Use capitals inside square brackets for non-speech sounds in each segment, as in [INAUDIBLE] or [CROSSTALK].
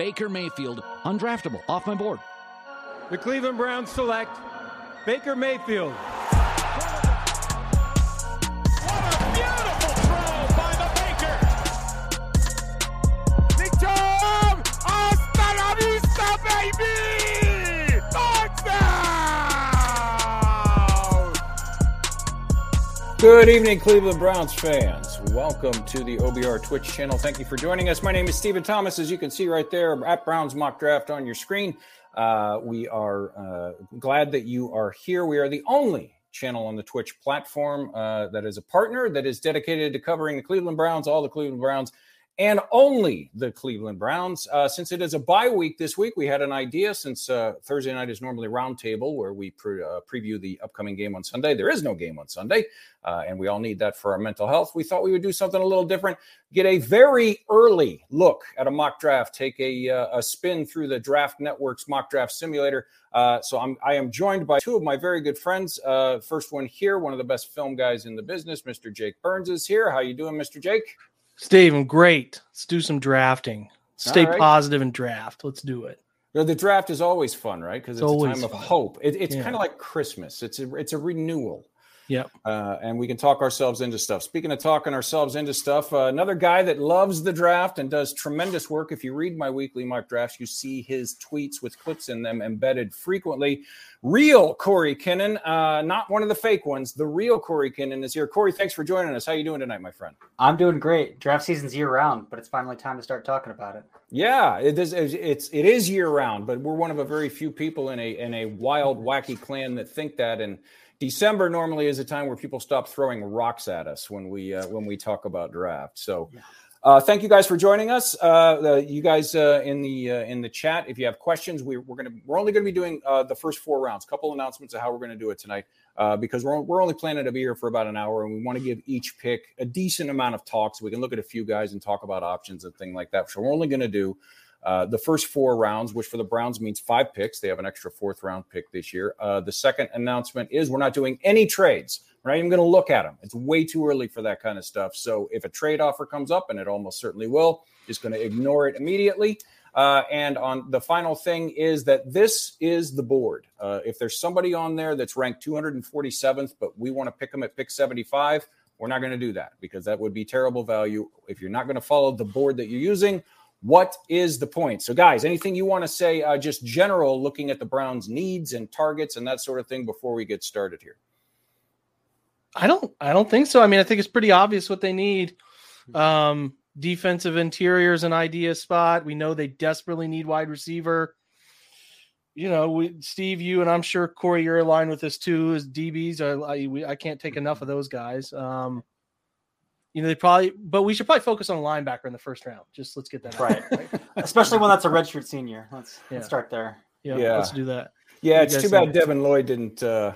Baker Mayfield, undraftable, off my board. The Cleveland Browns select Baker Mayfield. What a beautiful throw by the Baker! Victor! Good evening, Cleveland Browns fans. Welcome to the OBR Twitch channel. Thank you for joining us. My name is Stephen Thomas. As you can see right there at Browns Mock Draft on your screen, uh, we are uh, glad that you are here. We are the only channel on the Twitch platform uh, that is a partner that is dedicated to covering the Cleveland Browns, all the Cleveland Browns, and only the Cleveland Browns. Uh, since it is a bye week this week, we had an idea since uh, Thursday night is normally roundtable where we pre- uh, preview the upcoming game on Sunday. There is no game on Sunday, uh, and we all need that for our mental health. We thought we would do something a little different, get a very early look at a mock draft, take a, uh, a spin through the Draft Network's mock draft simulator. Uh, so I'm, I am joined by two of my very good friends. first one here, one of the best film guys in the business, Mr. Jake Burns is here. How you doing, Mr. Jake? Steve, I'm great. Let's do some drafting. Stay right. positive and draft. Let's do it. You know, the draft is always fun, right? Because it's, it's a time fun. of hope. It, it's yeah. kind of like Christmas. It's a it's a renewal. Yeah. Uh, and we can talk ourselves into stuff. Speaking of talking ourselves into stuff, uh, another guy that loves the draft and does tremendous work. If you read my weekly mock drafts, you see his tweets with clips in them embedded frequently. Real Corey Kinnan, uh, not one of the fake ones. The real Corey Kinnan is here. Corey, thanks for joining us. How you doing tonight, my friend? I'm doing great. Draft season's year round, but it's finally time to start talking about it. Yeah, it is. It's it is year round, but we're one of a very few people in a in a wild, wacky clan that think that and December normally is a time where people stop throwing rocks at us when we uh, when we talk about draft. So, uh, thank you guys for joining us. Uh, you guys uh, in the uh, in the chat, if you have questions, we, we're gonna we're only going to be doing uh, the first four rounds. Couple announcements of how we're going to do it tonight because we're we're only planning to be here for about an hour, and we want to give each pick a decent amount of talk so we can look at a few guys and talk about options and things like that. So we're only going to do uh, the first four rounds, which for the Browns means five picks. They have an extra fourth round pick this year. Uh, the second announcement is we're not doing any trades. We're not even going to look at them. It's way too early for that kind of stuff. So if a trade offer comes up, and it almost certainly will, just going to ignore it immediately. Uh, and on the final thing is that this is the board. Uh, if there's somebody on there that's ranked 247th, but we want to pick them at pick 75, we're not going to do that because that would be terrible value. If you're not going to follow the board that you're using, what is the point? So, guys, anything you want to say, uh, just general, looking at the Browns' needs and targets and that sort of thing before we get started here? I don't. I don't think so. I mean, I think it's pretty obvious what they need. Um, defensive is an idea spot. We know they desperately need wide receiver. You know, we, Steve, you and I'm sure Corey, you're aligned with this too. As DBs, I, I, we, I can't take enough of those guys. Um, you know, they probably, but we should probably focus on a linebacker in the first round. Just let's get that right, right. [LAUGHS] especially when that's a redshirt senior. Let's, yeah. let's start there. Yeah, yeah, let's do that. Yeah, it's too bad Devin Lloyd didn't uh,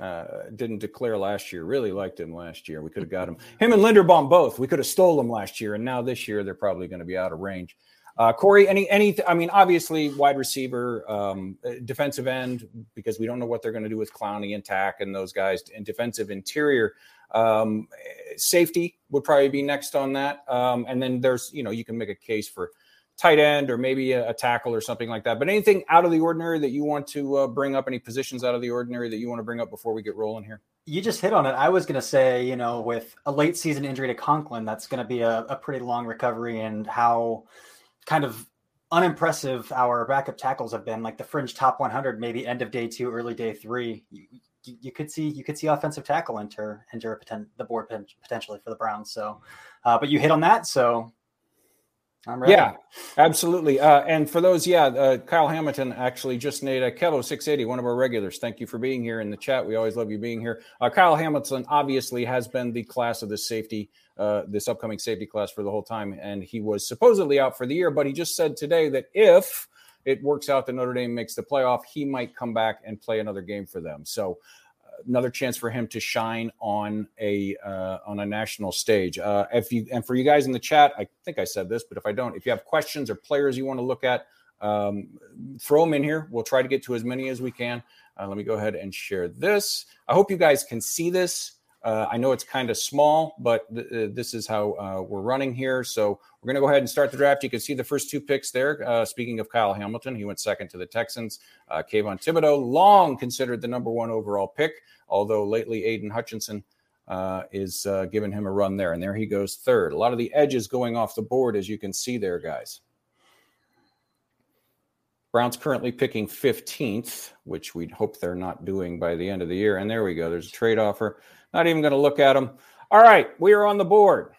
uh, didn't declare last year. Really liked him last year. We could have got him. [LAUGHS] Him and Linderbaum both. We could have stole them last year, and now this year they're probably going to be out of range. Uh, Corey, any any? I mean, obviously wide receiver, um, uh, defensive end, because we don't know what they're going to do with Clowney and Takk and those guys, and defensive interior. Um, safety would probably be next on that. Um, and then there's, you know, you can make a case for tight end or maybe a, a, tackle or something like that. But anything out of the ordinary that you want to uh, bring up, any positions out of the ordinary that you want to bring up before we get rolling here? You just hit on it. I was going to say, you know, with a late season injury to Conklin, that's going to be a, a pretty long recovery and how kind of unimpressive our backup tackles have been like the fringe top 100 maybe end of day two early day three you, could see you could see offensive tackle enter enter the board potentially for the Browns. So, uh, but you hit on that, so I'm ready. Yeah, absolutely. Uh, and for those, yeah, uh, Kyle Hamilton actually just made a Kevo 680, one of our regulars. Thank you for being here in the chat. We always love you being here. Uh, Kyle Hamilton obviously has been the class of the safety, uh, this upcoming safety class for the whole time, and he was supposedly out for the year. But he just said today that if it works out that Notre Dame makes the playoff, he might come back and play another game for them. So uh, another chance for him to shine on a uh, on a national stage. Uh, if you and for you guys in the chat, I think I said this, but if I don't, if you have questions or players you want to look at, um, throw them in here. We'll try to get to as many as we can. Uh, let me go ahead and share this. I hope you guys can see this. Uh, I know it's kind of small, but th- uh, this is how uh, we're running here. So we're going to go ahead and start the draft. You can see the first two picks there. Uh, speaking of Kyle Hamilton, he went second to the Texans. Uh, Kayvon Thibodeaux, long considered the number one overall pick, although lately Aidan Hutchinson uh, is uh, giving him a run there. And there he goes third. A lot of the edges going off the board, as you can see there, guys. Browns currently picking 15th, which we'd hope they're not doing by the end of the year. And there we go. There's a trade offer. Not even going to look at them. All right, we are on the board.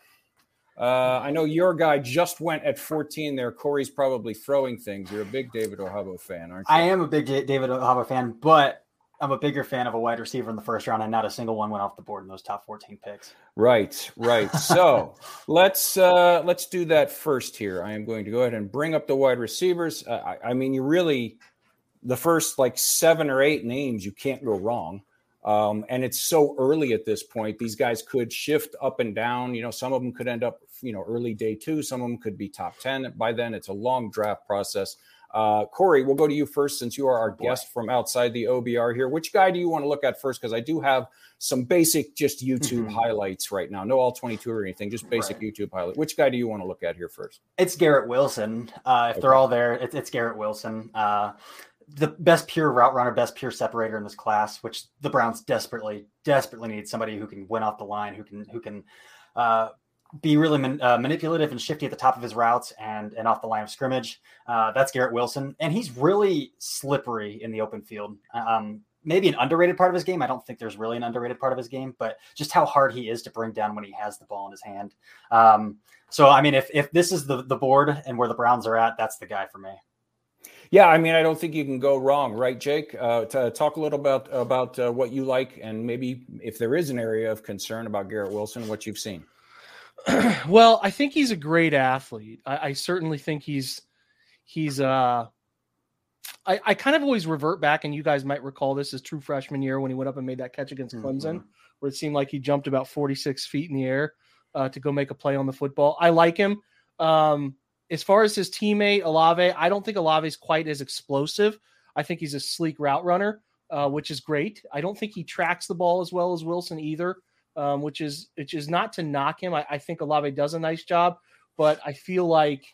Uh, I know your guy just went at 14 there. Corey's probably throwing things. You're a big David Ojabo fan, aren't you? I am a big David Ojabo fan, but I'm a bigger fan of a wide receiver in the first round, and not a single one went off the board in those top 14 picks. Right, right. [LAUGHS] So let's uh, let's do that first here. I am going to go ahead and bring up the wide receivers. Uh, I, I, mean, you really the first like seven or eight names you can't go wrong. Um, and it's so early at this point. These guys could shift up and down. You know, some of them could end up, you know, early day two. Some of them could be top ten. By then, it's a long draft process. Uh, Corey, we'll go to you first since you are our guest from outside the OBR here. Which guy do you want to look at first? Because I do have some basic just YouTube mm-hmm. highlights right now. No all 22 or anything, just basic right. YouTube highlight. Which guy do you want to look at here first? It's Garrett Wilson. Uh, if okay. they're all there, it's, it's Garrett Wilson. Uh, the best pure route runner, best pure separator in this class, which the Browns desperately, desperately need somebody who can win off the line, who can, who can, uh, be really man, uh, manipulative and shifty at the top of his routes and and off the line of scrimmage. Uh, that's Garrett Wilson, and he's really slippery in the open field. Um, maybe an underrated part of his game. I don't think there's really an underrated part of his game, but just how hard he is to bring down when he has the ball in his hand. Um, so I mean, if if this is the the board and where the Browns are at, that's the guy for me. Yeah, I mean, I don't think you can go wrong, right, Jake? Uh, to talk a little about about uh, what you like, and maybe if there is an area of concern about Garrett Wilson, what you've seen. [CLEARS THROAT] well, I think he's a great athlete. I, I certainly think he's he's uh I, I kind of always revert back, and you guys might recall this as true freshman year when he went up and made that catch against Clemson, mm-hmm. where it seemed like he jumped about 46 feet in the air uh, to go make a play on the football. I like him. Um, as far as his teammate Olave, I don't think Olave is quite as explosive. I think he's a sleek route runner, uh, which is great. I don't think he tracks the ball as well as Wilson either um, which is which is not to knock him. I, I think Olave does a nice job, but I feel like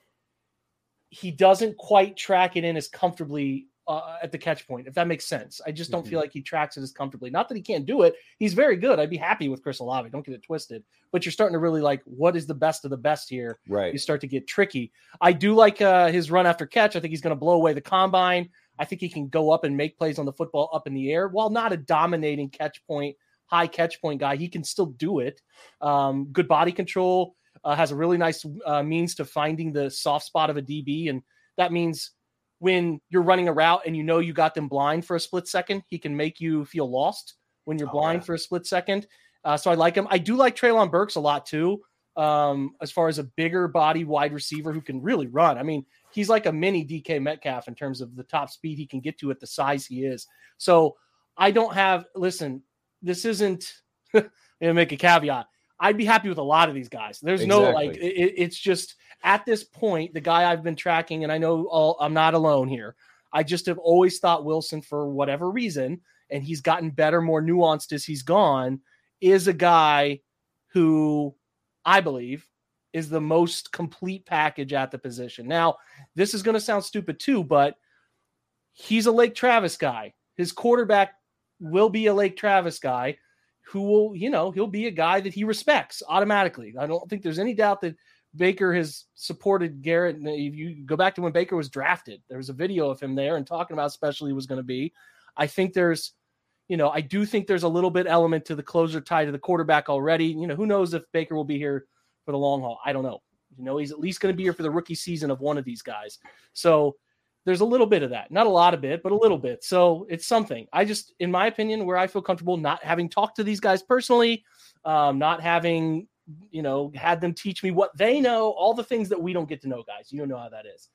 he doesn't quite track it in as comfortably uh, at the catch point, if that makes sense. I just don't mm-hmm. feel like he tracks it as comfortably. Not that he can't do it. He's very good. I'd be happy with Chris Olave. Don't get it twisted. But you're starting to really like what is the best of the best here. Right. You start to get tricky. I do like uh, his run after catch. I think he's going to blow away the combine. I think he can go up and make plays on the football up in the air while not a dominating catch point high catch point guy. He can still do it. Um, good body control, uh, has a really nice uh, means to finding the soft spot of a DB. And that means when you're running a route and you know you got them blind for a split second, he can make you feel lost when you're oh, blind yeah. for a split second. Uh, so I like him. I do like Treylon Burks a lot too. Um, as far as a bigger body wide receiver who can really run. I mean, he's like a mini DK Metcalf in terms of the top speed he can get to at the size he is. So I don't have, listen, this isn't [LAUGHS] you know, make a caveat. I'd be happy with a lot of these guys. There's exactly. no like it, it's just at this point the guy I've been tracking, and I know all, I'm not alone here. I just have always thought Wilson for whatever reason, and he's gotten better, more nuanced as he's gone. Is a guy who I believe is the most complete package at the position. Now, this is going to sound stupid too, but he's a Lake Travis guy. His quarterback will be a Lake Travis guy who will, you know, he'll be a guy that he respects automatically. I don't think there's any doubt that Baker has supported Garrett. If you go back to when Baker was drafted, there was a video of him there and talking about especially was going to be. I think there's, you know, I do think there's a little bit element to the closer tie to the quarterback already. You know, who knows if Baker will be here for the long haul? I don't know. You know, he's at least going to be here for the rookie season of one of these guys. So there's a little bit of that. Not a lot of it, but a little bit. So it's something. I just, in my opinion, where I feel comfortable not having talked to these guys personally, um, not having, you know, had them teach me what they know, all the things that we don't get to know, guys. You don't know how that is.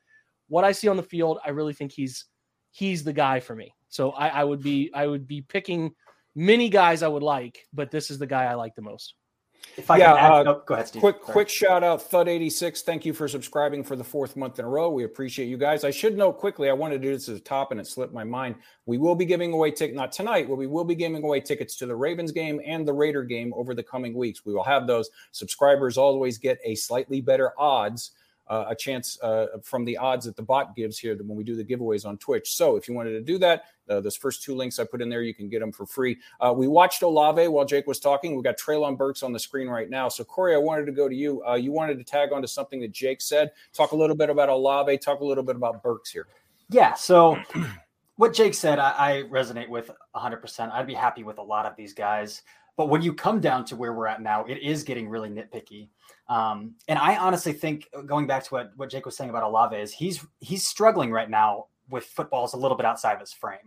What I see on the field, I really think he's he's the guy for me. So I, I would be I would be picking many guys I would like, but this is the guy I like the most. If I Yeah, can add, uh, oh, go ahead, Steve. Quick, Sorry. quick shout out, Thud86. Thank you for subscribing for the fourth month in a row. We appreciate you guys. I should note quickly, I wanted to do this at the top and it slipped my mind. We will be giving away tickets, not tonight, but we will be giving away tickets to the Ravens game and the Raider game over the coming weeks. We will have those. Subscribers always get a slightly better odds. Uh, a chance uh, from the odds that the bot gives here when we do the giveaways on Twitch. So if you wanted to do that, uh, those first two links I put in there, you can get them for free. Uh, we watched Olave while Jake was talking. We've got Treylon Burks on the screen right now. So, Corey, I wanted to go to you. Uh, you wanted to tag on to something that Jake said. Talk a little bit about Olave, talk a little bit about Burks here. Yeah. So [CLEARS THROAT] what Jake said, I, I resonate with 100%. I'd be happy with a lot of these guys. But when you come down to where we're at now, it is getting really nitpicky. Um, and I honestly think, going back to what, what Jake was saying about Olave, is he's he's struggling right now with footballs a little bit outside of his frame.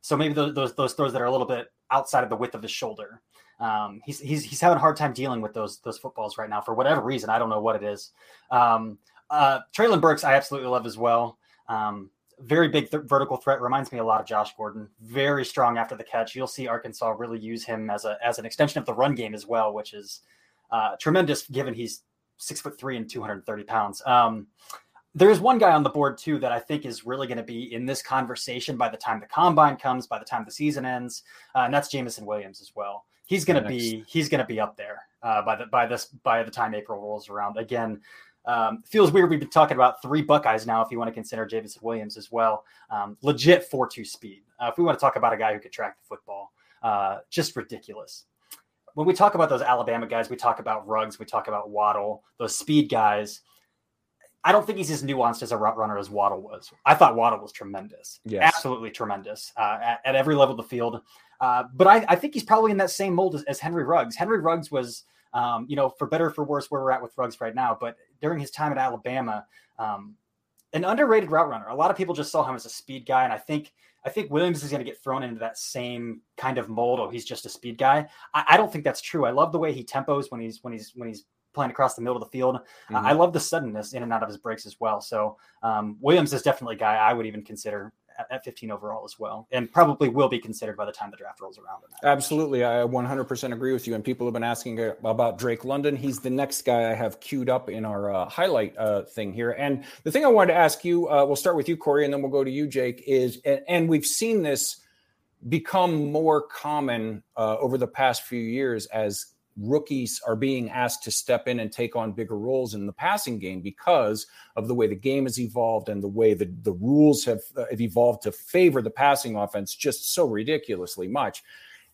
So maybe those those, those throws that are a little bit outside of the width of the shoulder. Um, he's, he's he's having a hard time dealing with those those footballs right now for whatever reason. I don't know what it is. Um, uh, Treylon Burks, I absolutely love as well. Um, very big th- vertical threat. Reminds me a lot of Josh Gordon. Very strong after the catch. You'll see Arkansas really use him as a as an extension of the run game as well, which is uh, tremendous given he's six foot three and 230 pounds. Um, there's one guy on the board too that I think is really going to be in this conversation by the time the combine comes, by the time the season ends, uh, and that's Jameson Williams as well. He's going to be he's going to be up there uh, by the by this by the time April rolls around. Again, um, feels weird. We've been talking about three Buckeyes now. If you want to consider Jameson Williams as well, um, legit four two speed. Uh, if we want to talk about a guy who could track the football, uh, just ridiculous when we talk about those Alabama guys, we talk about Ruggs, we talk about Waddle, those speed guys. I don't think he's as nuanced as a route runner as Waddle was. I thought Waddle was tremendous, Yes. absolutely tremendous uh, at, at every level of the field. Uh, but I, I think he's probably in that same mold as, as Henry Ruggs. Henry Ruggs was, um, you know, for better or for worse, where we're at with Ruggs right now. But during his time at Alabama, um, an underrated route runner. A lot of people just saw him as a speed guy, and I think I think Williams is going to get thrown into that same kind of mold. Oh, he's just a speed guy. I, I don't think that's true. I love the way he tempos when he's when he's when he's playing across the middle of the field. Mm-hmm. Uh, I love the suddenness in and out of his breaks as well. So um, Williams is definitely a guy I would even consider at, at 15 overall as well, and probably will be considered by the time the draft rolls around. Absolutely. I 100% agree with you. And people have been asking about Drake London. He's the next guy I have queued up in our uh, highlight uh, thing here. And the thing I wanted to ask you, uh, we'll start with you, Corey, and then we'll go to you, Jake, is, and, and we've seen this become more common uh, over the past few years as rookies are being asked to step in and take on bigger roles in the passing game because of the way the game has evolved and the way the, the rules have, uh, have evolved to favor the passing offense just so ridiculously much.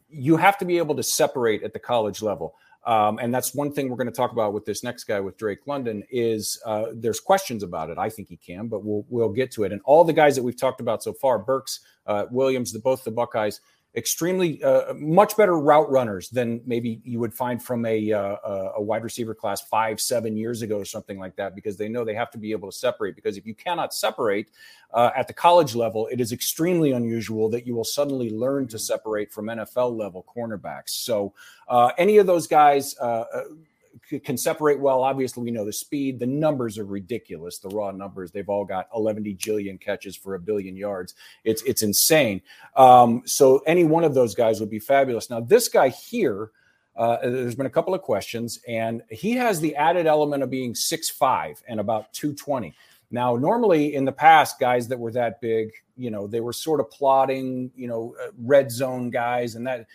You have to be able to separate at the college level. Um, and that's one thing we're going to talk about with this next guy with Drake London is uh, there's questions about it. I think he can, but we'll we'll get to it. And all the guys that we've talked about so far, Burks, uh, Williams, the both the Buckeyes, extremely uh, much better route runners than maybe you would find from a uh, a wide receiver class five seven years ago or something like that because they know they have to be able to separate because if you cannot separate uh, at the college level it is extremely unusual that you will suddenly learn to separate from NFL level cornerbacks. So uh, any of those guys uh, can separate well. Obviously, we know the speed. The numbers are ridiculous. The raw numbers. They've all got 11 jillion catches for a billion yards. It's it's insane. Um, so any one of those guys would be fabulous. Now this guy here. Uh, there's been a couple of questions, and he has the added element of being 6'5 and about 220. Now, normally in the past, guys that were that big, you know, they were sort of plotting, you know, uh, red zone guys, and that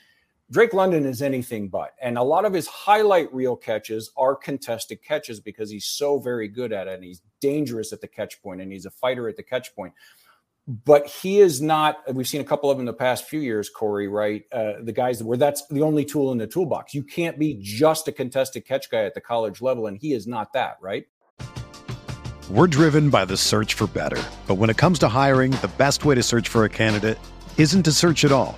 Drake London is anything but. And a lot of his highlight reel catches are contested catches because he's so very good at it and he's dangerous at the catch point and he's a fighter at the catch point. But he is not, we've seen a couple of them in the past few years, Corey, right? Uh, the guys where that's the only tool in the toolbox. You can't be just a contested catch guy at the college level, and he is not that, right? We're driven by the search for better. But when it comes to hiring, the best way to search for a candidate isn't to search at all.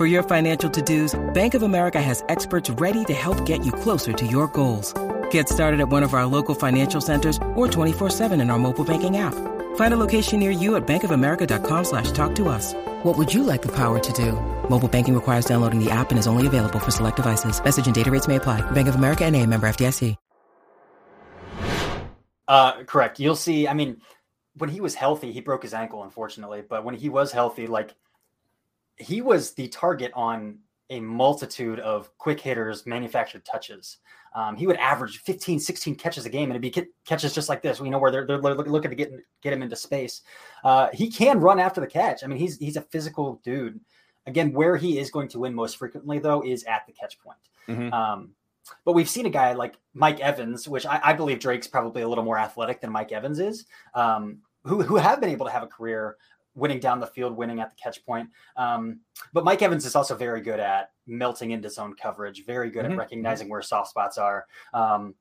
For your financial to-dos, Bank of America has experts ready to help get you closer to your goals. Get started at one of our local financial centers or 24-7 in our mobile banking app. Find a location near you at bankofamerica.com slash talk to us. What would you like the power to do? Mobile banking requires downloading the app and is only available for select devices. Message and data rates may apply. Bank of America and a member FDIC. Uh, correct. You'll see. I mean, when he was healthy, he broke his ankle, unfortunately. But when he was healthy, like he was the target on a multitude of quick hitters, manufactured touches. Um, he would average 15, 16 catches a game, and it'd be catches just like this. We know where they're, they're looking to get get him into space. Uh, he can run after the catch. I mean, he's he's a physical dude. Again, where he is going to win most frequently, though, is at the catch point. Mm-hmm. Um, but we've seen a guy like Mike Evans, which I, I, believe Drake's probably a little more athletic than Mike Evans is, um, who who have been able to have a career winning down the field, winning at the catch point. Um, but Mike Evans is also very good at melting into zone coverage, very good mm-hmm. at recognizing where soft spots are. Um,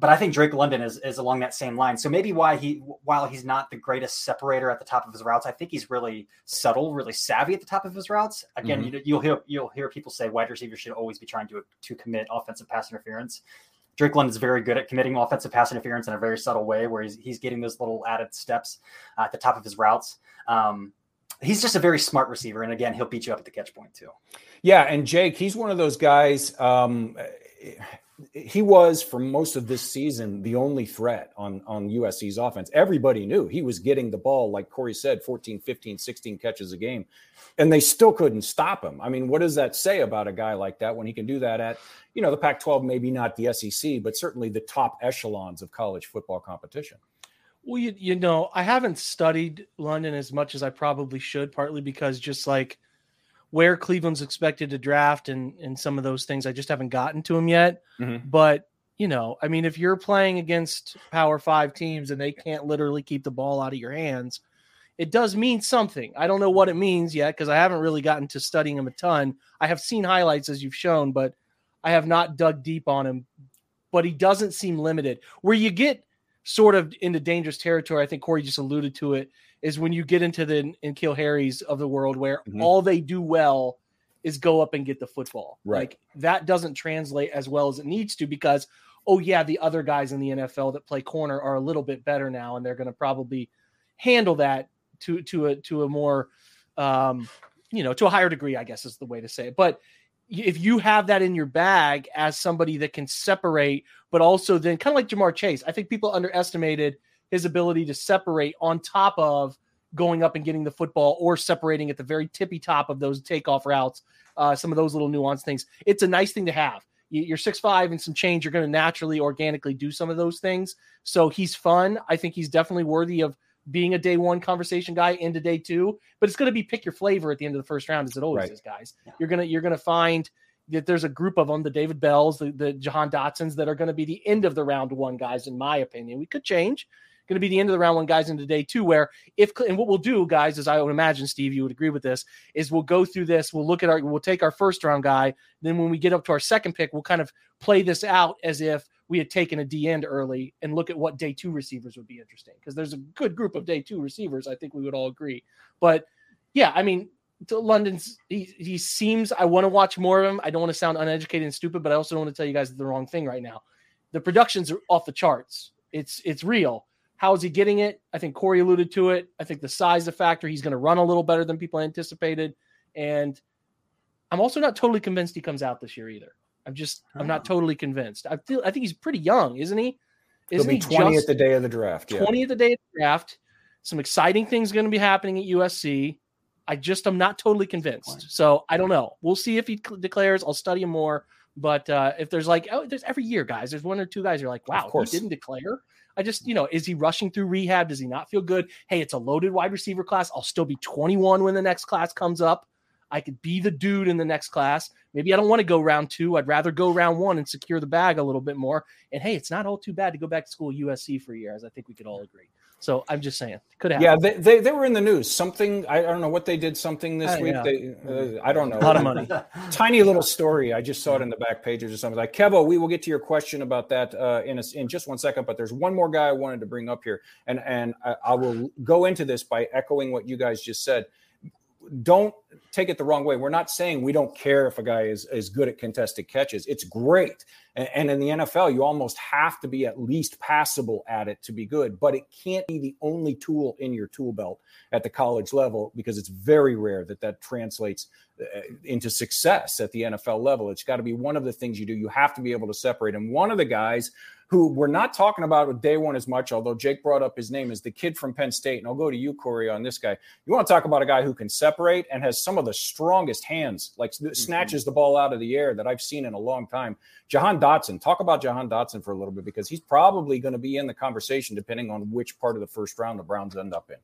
but I think Drake London is, is along that same line. So maybe why he while he's not the greatest separator at the top of his routes, I think he's really subtle, really savvy at the top of his routes. Again, mm-hmm. you, will hear you'll hear people say wide receivers should always be trying to to commit offensive pass interference. London is very good at committing offensive pass interference in a very subtle way, where he's he's getting those little added steps uh, at the top of his routes. Um, he's just a very smart receiver, and again, he'll beat you up at the catch point too. Yeah, and Jake, he's one of those guys. Um, he was for most of this season the only threat on on USC's offense. Everybody knew he was getting the ball like Corey said 14, 15, 16 catches a game and they still couldn't stop him. I mean, what does that say about a guy like that when he can do that at, you know, the Pac-12 maybe not the SEC, but certainly the top echelons of college football competition. Well, you, you know, I haven't studied London as much as I probably should, partly because just like where Cleveland's expected to draft and and some of those things. I just haven't gotten to them yet. Mm-hmm. But you know, I mean, if you're playing against Power Five teams and they can't literally keep the ball out of your hands, it does mean something. I don't know what it means yet because I haven't really gotten to studying him a ton. I have seen highlights as you've shown, but I have not dug deep on him. But he doesn't seem limited. Where you get sort of into dangerous territory, I think Corey just alluded to it, is when you get into the N'Keal Harrys of the world where mm-hmm. all they do well is go up and get the football. Right. Like that doesn't translate as well as it needs to because oh yeah, the other guys in the NFL that play corner are a little bit better now and they're going to probably handle that to to a to a more um you know, to a higher degree, I guess is the way to say it. But if you have that in your bag as somebody that can separate, but also then kind of like Ja'Marr Chase, I think people underestimated his ability to separate on top of going up and getting the football or separating at the very tippy top of those takeoff routes. Uh, some of those little nuanced things. It's a nice thing to have. You're six five and some change. You're going to naturally, organically do some of those things. So he's fun. I think he's definitely worthy of being a day one conversation guy into day two. But it's going to be pick your flavor at the end of the first round, as it always right. is, guys. Yeah. You're gonna you're gonna find that there's a group of them, the David Bells, the, the Jahan Dotsons, that are going to be the end of the round one guys, in my opinion. We could change going to be the end of the round one guys into day two, where if and what we'll do, guys, as I would imagine, Steve, you would agree with this, is we'll go through this, we'll look at our, we'll take our first round guy, then when we get up to our second pick, we'll kind of play this out as if we had taken a D end early and look at what day two receivers would be interesting because there's a good group of day two receivers. I think we would all agree, but yeah, I mean, London's he, he seems I want to watch more of him. I don't want to sound uneducated and stupid, but I also don't want to tell you guys the wrong thing right now. The productions are off the charts. It's it's real. How is he getting it? I think Corey alluded to it. I think the size of factor. He's going to run a little better than people anticipated. And I'm also not totally convinced he comes out this year either. I'm just I'm not totally convinced. I feel I think he's pretty young, isn't he? Isn't He'll be 20 at the day of the draft. Yeah. 20 at the day of the draft. Some exciting things going to be happening at USC. I just am not totally convinced. So I don't know. We'll see if he declares. I'll study him more. But uh, if there's like, oh, there's every year, guys, there's one or two guys you're like, wow, he didn't declare. I just, you know, is he rushing through rehab? Does he not feel good? Hey, it's a loaded wide receiver class. I'll still be 21 when the next class comes up. I could be the dude in the next class. Maybe I don't want to go round two. I'd rather go round one and secure the bag a little bit more. And hey, it's not all too bad to go back to school USC for a year, as I think we could all agree. So I'm just saying, could have. Yeah, they, they, they, were in the news. Something I don't know what they did. Something this uh, week. Yeah. They, uh, I don't know. A lot of money. [LAUGHS] Tiny little story. I just saw it in the back pages or something like. Kevo, we will get to your question about that uh, in a, in just one second. But there's one more guy I wanted to bring up here, and and I, I will go into this by echoing what you guys just said don't take it the wrong way. We're not saying we don't care if a guy is, is good at contested catches. It's great. And, and, in the NFL, you almost have to be at least passable at it to be good, but it can't be the only tool in your tool belt at the college level because it's very rare that that translates uh, into success at the NFL level. It's got to be one of the things you do. You have to be able to separate. And one of the guys who we're not talking about with day one as much, although Jake brought up his name, is the kid from Penn State. And I'll go to you, Corey, on this guy. You want to talk about a guy who can separate and has some of the strongest hands, like mm-hmm. snatches the ball out of the air that I've seen in a long time. Jahan Dotson. Talk about Jahan Dotson for a little bit because he's probably going to be in the conversation depending on which part of the first round the Browns end up in.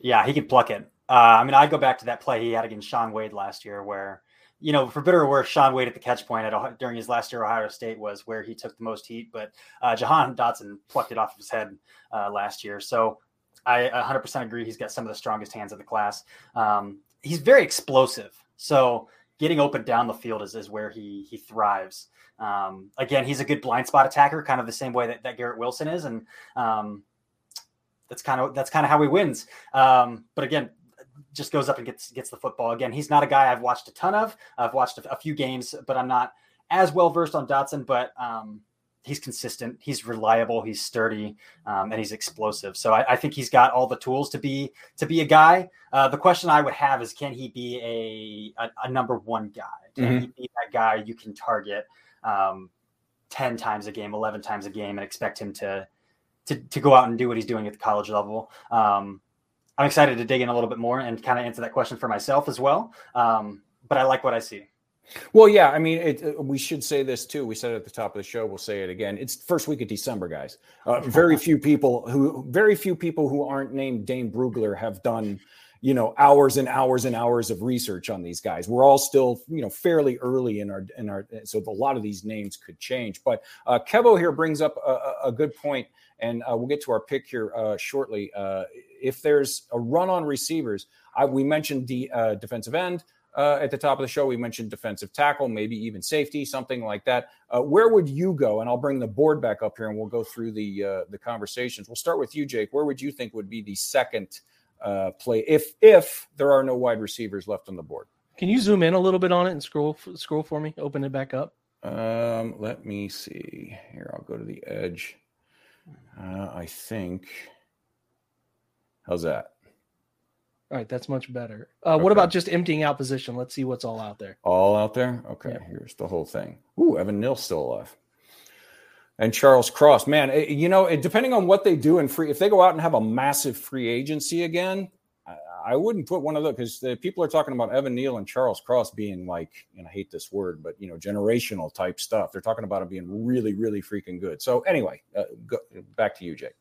Yeah, he can pluck it. Uh, I mean, I go back to that play he had against Shaun Wade last year where you know, for better or worse, Shaun Wade at the catch point at, during his last year at Ohio State was where he took the most heat. But uh, Jahan Dotson plucked it off of his head uh, last year. So I 100% agree. He's got some of the strongest hands of the class. Um, he's very explosive. So getting open down the field is, is where he he thrives. Um, again, he's a good blind spot attacker, kind of the same way that, that Garrett Wilson is, and um, that's kind of that's kind of how he wins. Um, but again, just goes up and gets gets the football. Again, he's not a guy I've watched a ton of. I've watched a, a few games, but I'm not as well versed on Dotson. But um, he's consistent, he's reliable, he's sturdy, um, and he's explosive. So I, I, think he's got all the tools to be to be a guy. Uh, the question I would have is, can he be a a, a number one guy? Can mm-hmm. he be that guy you can target um, ten times a game, eleven times a game, and expect him to to to go out and do what he's doing at the college level? Um, I'm excited to dig in a little bit more and kind of answer that question for myself as well. Um, but I like what I see. Well, yeah, I mean, it, uh, we should say this too. We said it at the top of the show. We'll say it again. It's first week of December, guys. Uh, [LAUGHS] very few people who, very few people who aren't named Dane Brugler have done, you know, hours and hours and hours of research on these guys. We're all still, you know, fairly early in our in our. So a lot of these names could change. But uh, Kevo here brings up a, a good point, and uh, we'll get to our pick here uh, shortly. If there's a run on receivers, I, we mentioned the uh, defensive end uh, at the top of the show. We mentioned defensive tackle, maybe even safety, something like that. Uh, where would you go? And I'll bring the board back up here, and we'll go through the uh, the conversations. We'll start with you, Jake. Where would you think would be the second uh, play if if there are no wide receivers left on the board? Can you zoom in a little bit on it and scroll scroll for me? Open it back up. Um, let me see. Here, I'll go to the edge. Uh, I think. How's that? All right, that's much better. Uh, okay. What about just emptying out position? Let's see what's all out there. All out there? Okay, yeah. here's the whole thing. Ooh, Evan Neal still alive. And Charles Cross, man, it, you know, it, depending on what they do in free, if they go out and have a massive free agency again, I, I wouldn't put one of those because the people are talking about Evan Neal and Charles Cross being like, and I hate this word, but you know, generational type stuff. They're talking about it being really, really freaking good. So anyway, uh, go, back to you, Jake.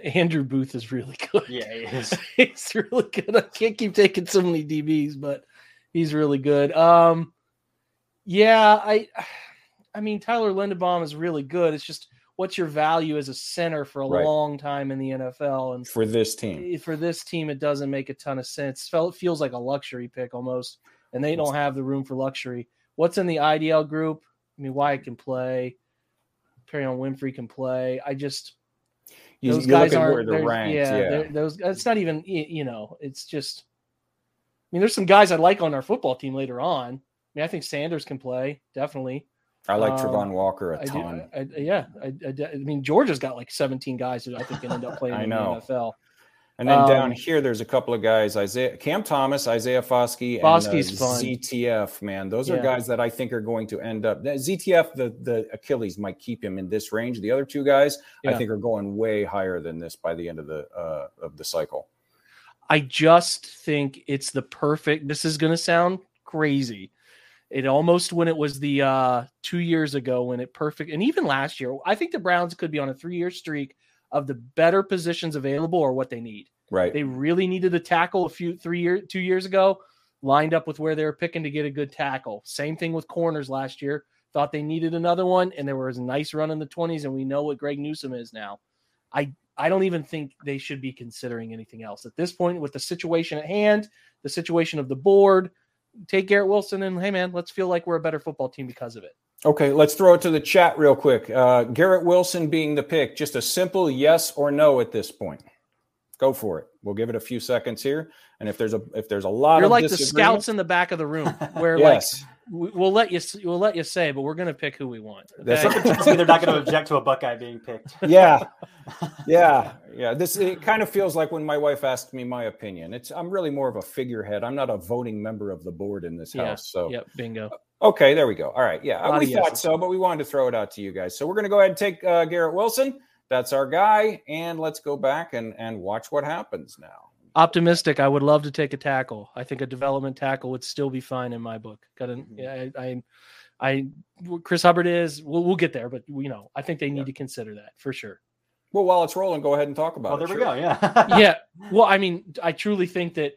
[LAUGHS] Andrew Booth is really good. Yeah, he is. [LAUGHS] he's really good. I can't keep taking so many DBs, but he's really good. Um, yeah, I, I mean Tyler Linderbaum is really good. It's just what's your value as a center for a right. long time in the NFL and for this team. For this team, it doesn't make a ton of sense. It feels like a luxury pick almost, and they don't have the room for luxury. What's in the IDL group? I mean, Wyatt can play. Perrion Winfrey can play. I just you, those guys aren't they're ranked, yeah, yeah. They're, those it's not even you know it's just I mean there's some guys I like on our football team later on. I mean I think Sanders can play definitely. I like um, Travon Walker a ton. I I, yeah, I, I, mean Georgia's got like 17 guys that I think can end up [LAUGHS] playing in the NFL. And then um, down here, there's a couple of guys: Isaiah Cam Thomas, Isaiah Foskey, and uh, ZTF. Man, those are guys that I think are going to end up. ZTF, the the Achilles might keep him in this range. The other two guys, yeah. I think, are going way higher than this by the end of the uh, of the cycle. I just think it's the perfect. This is going to sound crazy. It almost when it was the uh, two years ago when it perfect, and even last year, I think the Browns could be on a three year streak of the better positions available or what they need. Right. They really needed a tackle a few three year two years ago, lined up with where they were picking to get a good tackle. Same thing with corners last year. Thought they needed another one, and there was a nice run in the 20s, and we know what Greg Newsome is now. I I don't even think they should be considering anything else at this point with the situation at hand, the situation of the board. Take Garrett Wilson and hey man, let's feel like we're a better football team because of it. Okay, let's throw it to the chat real quick. Uh, Garrett Wilson being the pick, just a simple yes or no at this point. Go for it. We'll give it a few seconds here, and if there's a if there's a lot You're like the scouts in the back of the room, [LAUGHS] where yes. like we'll let you we'll let you say, but we're gonna pick who we want. Okay? okay. [LAUGHS] So they're not going to object to a Buckeye being picked. [LAUGHS] yeah. [LAUGHS] Yeah. Yeah. This it kind of feels like when my wife asked me my opinion. It's i'm really more of a figurehead. I'm not a voting member of the board in this Yeah, house so. Yep, bingo. okay. There we go. All right. Yeah. We thought yeses. so but we wanted to throw it out to you guys. So we're going to go ahead and take uh, garrett wilson. That's our guy. And let's go back and and watch what happens now Optimistic. I would love to take a tackle. I think a development tackle would still be fine in my book. Got an, Mhm. I, I, I, Chris Hubbard is. We'll, we'll get there, but you know, I think they need Yeah. to consider that for sure. well while it's rolling go ahead and talk about Oh, it there we go. Yeah. [LAUGHS] yeah. [LAUGHS] Well, I mean, I truly think that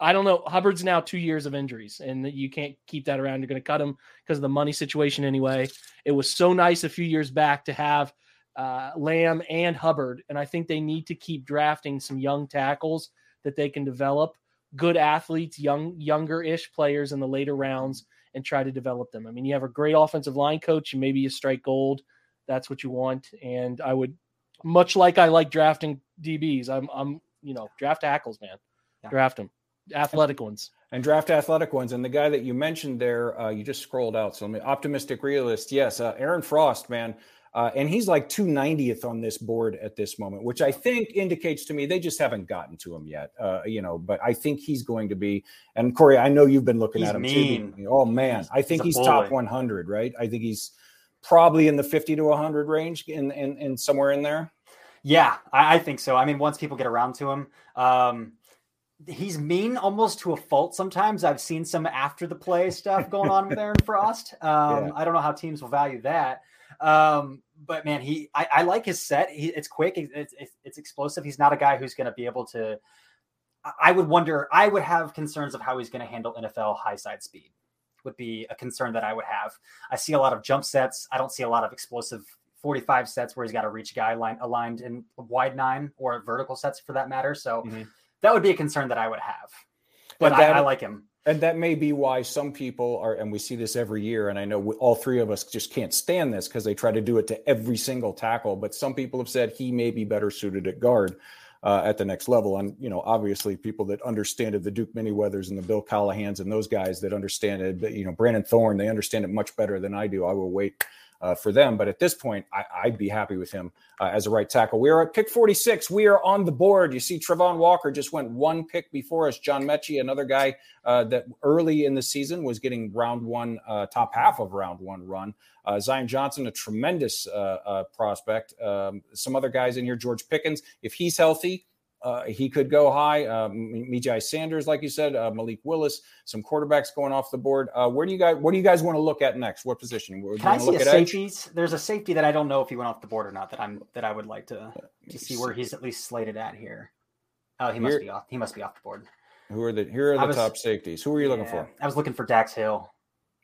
I don't know. Hubbard's now two years of injuries, and that you can't keep that around. You're going to cut him because of the money situation anyway. It was so nice a few years back to have uh, Lamb and Hubbard, and I think they need to keep drafting some young tackles that they can develop, good athletes, young younger-ish players in the later rounds, and try to develop them. I mean, you have a great offensive line coach, and maybe you strike gold. That's what you want, and I would much like I like drafting DBs. I'm, I'm, you know, draft tackles, man. Yeah. Draft them, athletic ones. and draft athletic ones. And the guy that you mentioned there, uh, you just scrolled out. So, I mean, optimistic realist, yes, uh, Aaron Frost, man, uh, and he's like 290th on this board at this moment, which I think indicates to me they just haven't gotten to him yet. Uh, you know, but I think he's going to be. And Corey, I know you've been looking He's at him mean. too. Oh man, He's- I think he's he's, top 100, right? I think he's probably in the 50 to 100 range, in in, in somewhere in there. Yeah, I, I think so. I mean, once people get around to him, um, he's mean almost to a fault sometimes. I've seen some after the play stuff going on with Aaron Frost. [LAUGHS] Um, Yeah. I don't know how teams will value that. Um, but man, he I, I like his set. He, it's quick. It's, it's it's explosive. He's not a guy who's going to be able to. I- would wonder. I would have concerns of how he's going to handle NFL high side speed. Would be a concern that I would have. I see a lot of jump sets. I don't see a lot of explosive 45 sets where he's got to reach guy line aligned in wide nine or vertical sets for that matter. So Mhm. that would be a concern that I would have. But And I, I like him. And that may be why some people are, and we see this every year. And I know we, all three of us just can't stand this because they try to do it to every single tackle. But some people have said he may be better suited at guard uh, at the next level. And, you know, obviously people that understand it, the Duke Manyweathers and the Bill Callahans and those guys that understand it, you know, Brandon Thorne, they understand it much better than I do. I will wait uh, for them. But at this point, I, I'd be happy with him uh, as a right tackle. We are at pick 46. We are on the board. You see, Travon Walker just went one pick before us. John Metchie, another guy uh, that early in the season was getting round one, uh, top half of round one run. Uh, Zion Johnson, a tremendous uh, prospect. Um, some other guys in here, George Pickens, if he's healthy, uh, he could go high. Uh, M- Myjai Sanders, like you said, uh, Malik Willis, some quarterbacks going off the board. Uh, where do you guys? What do you guys want to look at next? What position? Do you Can I wanna see a look at edge? There's a safety that I don't know if he went off the board or not that I'm that I would like to to see where he's at least slated at here. Oh, he must Here- be off. He must be off the board. Who are the here are the was- top safeties? Who are you looking for? I was looking for Dax Hill,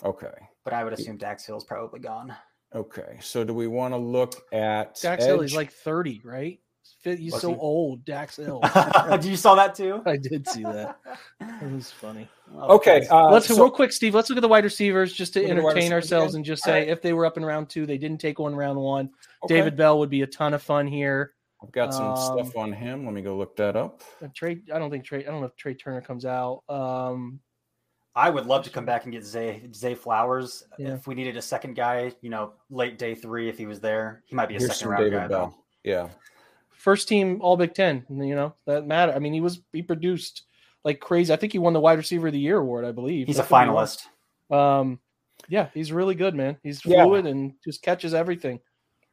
Okay. but I would assume Dax Hill's probably gone. Okay. So do we want to look at Dax Hill, he's like 30, right? Fit- He's Was so he? old, Dax Hill. [LAUGHS] you saw that too? I did see that. [LAUGHS] It was funny. Oh, Okay. Uh, Let's so- real quick, Steve. Let's look at the wide receivers just to Look at the wide entertain ourselves again? and just say right. if they were up in round two, they didn't take one round one. okay. David Bell would be a ton of fun here. I've got some um, stuff on him. Let me go look that up. Uh, Trey, I don't think Trey. I don't know if Trey Turner comes out. Um, I would love to come back and get Zay Zay Flowers Yeah. if we needed a second guy. You know, late day three if he was there, he might be a Here's second round David guy Bell. though. Yeah. First team All Big Ten. You know that matter. I mean, he was he produced like crazy. I think he won the wide receiver of the year award. I believe He's a I could be wrong. finalist. Um, yeah, he's really good, man. He's Yeah. fluid and just catches everything.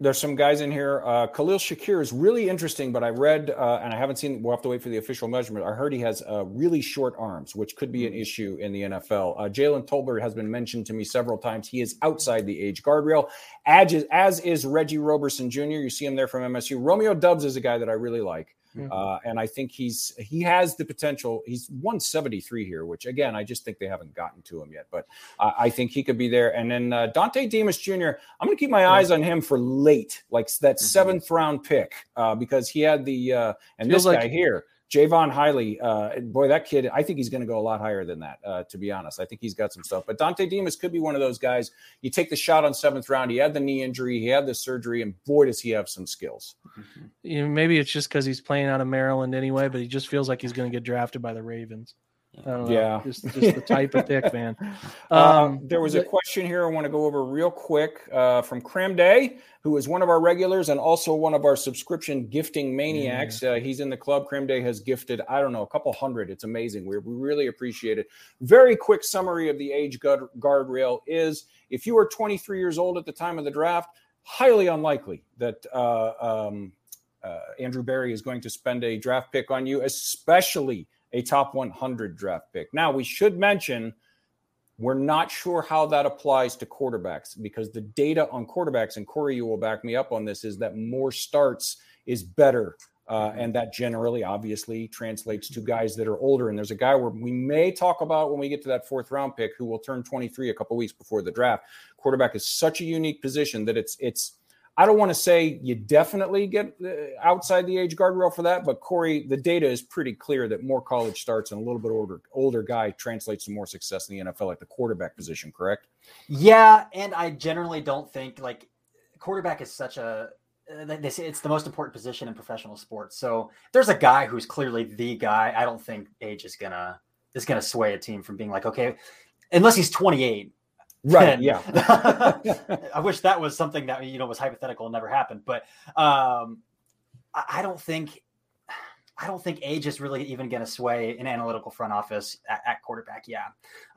There's some guys in here. Uh, Khalil Shakir is really interesting, but I read uh, and I haven't seen. We'll have to wait for the official measurement. I heard he has uh, really short arms, which could be an issue in the NFL. Uh, Jalen Tolbert has been mentioned to me several times. He is outside the age guardrail, as is, as is Reggie Roberson Jr. You see him there from MSU. Romeo Doubs is a guy that I really like. Mm-hmm. Uh, and I think he's he has the potential. He's 173 here, which again I just think they haven't gotten to him yet. But uh, I think he could be there. And then uh, Dontay Demus Jr. I'm going to keep my eyes on him for late, like that mm-hmm. seventh round pick, uh, because he had the uh, and Feels this like- guy here Jaivon Heiligh, uh, boy, that kid, I think he's going to go a lot higher than that, uh, to be honest. I think he's got some stuff. But Dontay Demus could be one of those guys. You take the shot on seventh round. He had the knee injury, he had the surgery, and boy, does he have some skills. You know, maybe it's just because he's playing out of Maryland anyway, but he just feels like he's going to get drafted by the Ravens. Yeah, just, just the type of pick, man. Uh, [LAUGHS] um, there was a question here I want to go over real quick uh, from Cram Day, who is one of our regulars and also one of our subscription gifting maniacs. Uh, he's in the club. Cram Day has gifted, I don't know, a couple hundred. It's amazing. We, we really appreciate it. Very quick summary of the age guard, guardrail is if you are 23 years old at the time of the draft, highly unlikely that uh, um, uh, Andrew Berry is going to spend a draft pick on you, especially a top 100 draft pick. Now, we should mention we're not sure how that applies to quarterbacks because the data on quarterbacks, and Corey, you will back me up on this, is that more starts is better. Uh, and that generally, obviously, translates to guys that are older. And there's a guy where we may talk about when we get to that fourth round pick who will turn 23 a couple weeks before the draft. Quarterback is such a unique position that it's it's I don't want to say you definitely get uh, outside the age guardrail for that, but Corey, the data is pretty clear that more college starts and a little bit older older guy translates to more success in the NFL at the quarterback position. Correct? Yeah, and I generally don't think like quarterback is such a uh, they say it's the most important position in professional sports. So there's a guy who's clearly the guy. I don't think age is gonna is gonna sway a team from being like okay, unless he's 28 Right. yeah. [LAUGHS] I wish that was something that you know was hypothetical and never happened. But um, I, I don't think I don't think age is really even going to sway an analytical front office at, at quarterback. Yeah,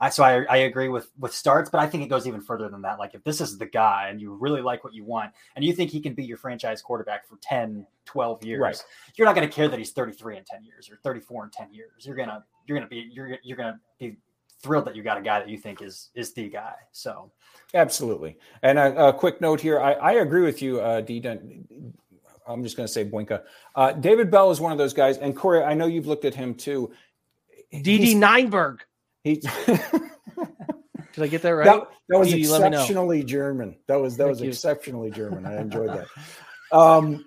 I, so I, I agree with with starts, but I think it goes even further than that. Like if this is the guy and you really like what you want and you think he can be your franchise quarterback for 10, 12 years, right. you're not going to care that he's 33 in 10 years or 34 in 10 years. You're gonna you're gonna be you're you're gonna be thrilled that you got a guy that you think is is the guy. So, absolutely. And a, a quick note here, I, I agree with you, uh, D. I'm just going to say Boinka. Uh, David Bell is one of those guys, and Corey, I know you've looked at him too. DD Nienberg. He. [LAUGHS] Did I get that right? That, that was exceptionally German. That was that Thank was you. exceptionally German. I enjoyed that. [LAUGHS] Um,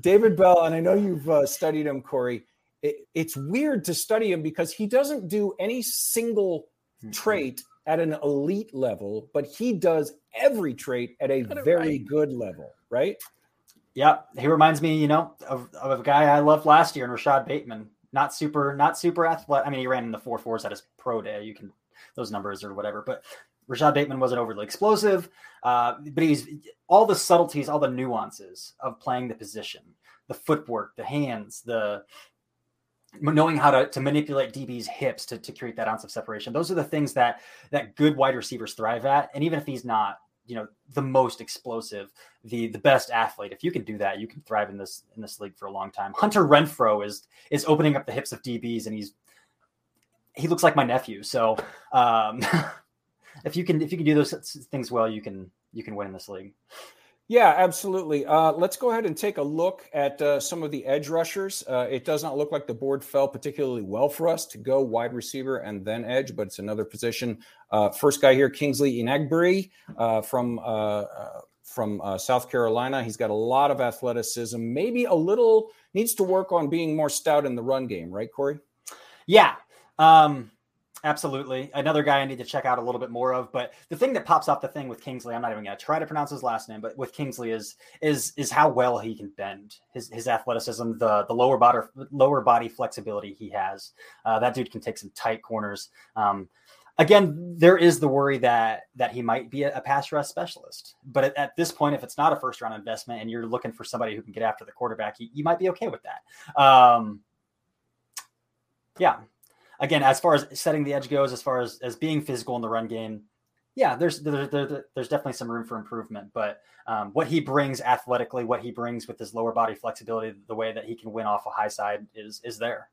David Bell, and I know you've uh, studied him, Corey. It, it's weird to study him because he doesn't do any single mm-hmm. trait at an elite level, but he does every trait at a very right. good level, right? Yeah, he reminds me, you know, of, of a guy I loved last year in Rashod Bateman. Not super, not super athletic. I mean, he ran in the four fours at his pro day. You can those numbers or whatever, but Rashod Bateman wasn't overly explosive, uh, but he's all the subtleties, all the nuances of playing the position, the footwork, the hands, the knowing how to, to manipulate DB's hips to, to create that ounce of separation. Those are the things that that good wide receivers thrive at. And even if he's not, you know, the most explosive, the the best athlete, if you can do that, you can thrive in this in this league for a long time. Hunter Renfrow is is opening up the hips of DBs, and he's he looks like my nephew. So um, [LAUGHS] if you can if you can do those things well, you can you can win in this league. Yeah, absolutely. Uh, let's go ahead and take a look at uh, some of the edge rushers. Uh, it does not look like the board fell particularly well for us to go wide receiver and then edge, but it's another position. Uh, first guy here, Kingsley Enagbare uh, from uh, from South Carolina. He's got a lot of athleticism. Maybe a little needs to work on being more stout in the run game, right, Corey? Yeah. Um, Absolutely. Another guy I need to check out a little bit more of. But the thing that pops off the thing with Kingsley, I'm not even gonna try to pronounce his last name, but with Kingsley is is is how well he can bend. His his athleticism, the the lower body lower body flexibility he has. Uh, that dude can take some tight corners. Um, again, there is the worry that that he might be a, a pass rush specialist. But at, at, this point, if it's not a first round investment and you're looking for somebody who can get after the quarterback, you, you might be okay with that. Um, yeah, again, as far as setting the edge goes, as far as as being physical in the run game, yeah, there's there, there, there's definitely some room for improvement, but um, what he brings athletically, what he brings with his lower body flexibility, the way that he can win off a high side is is there.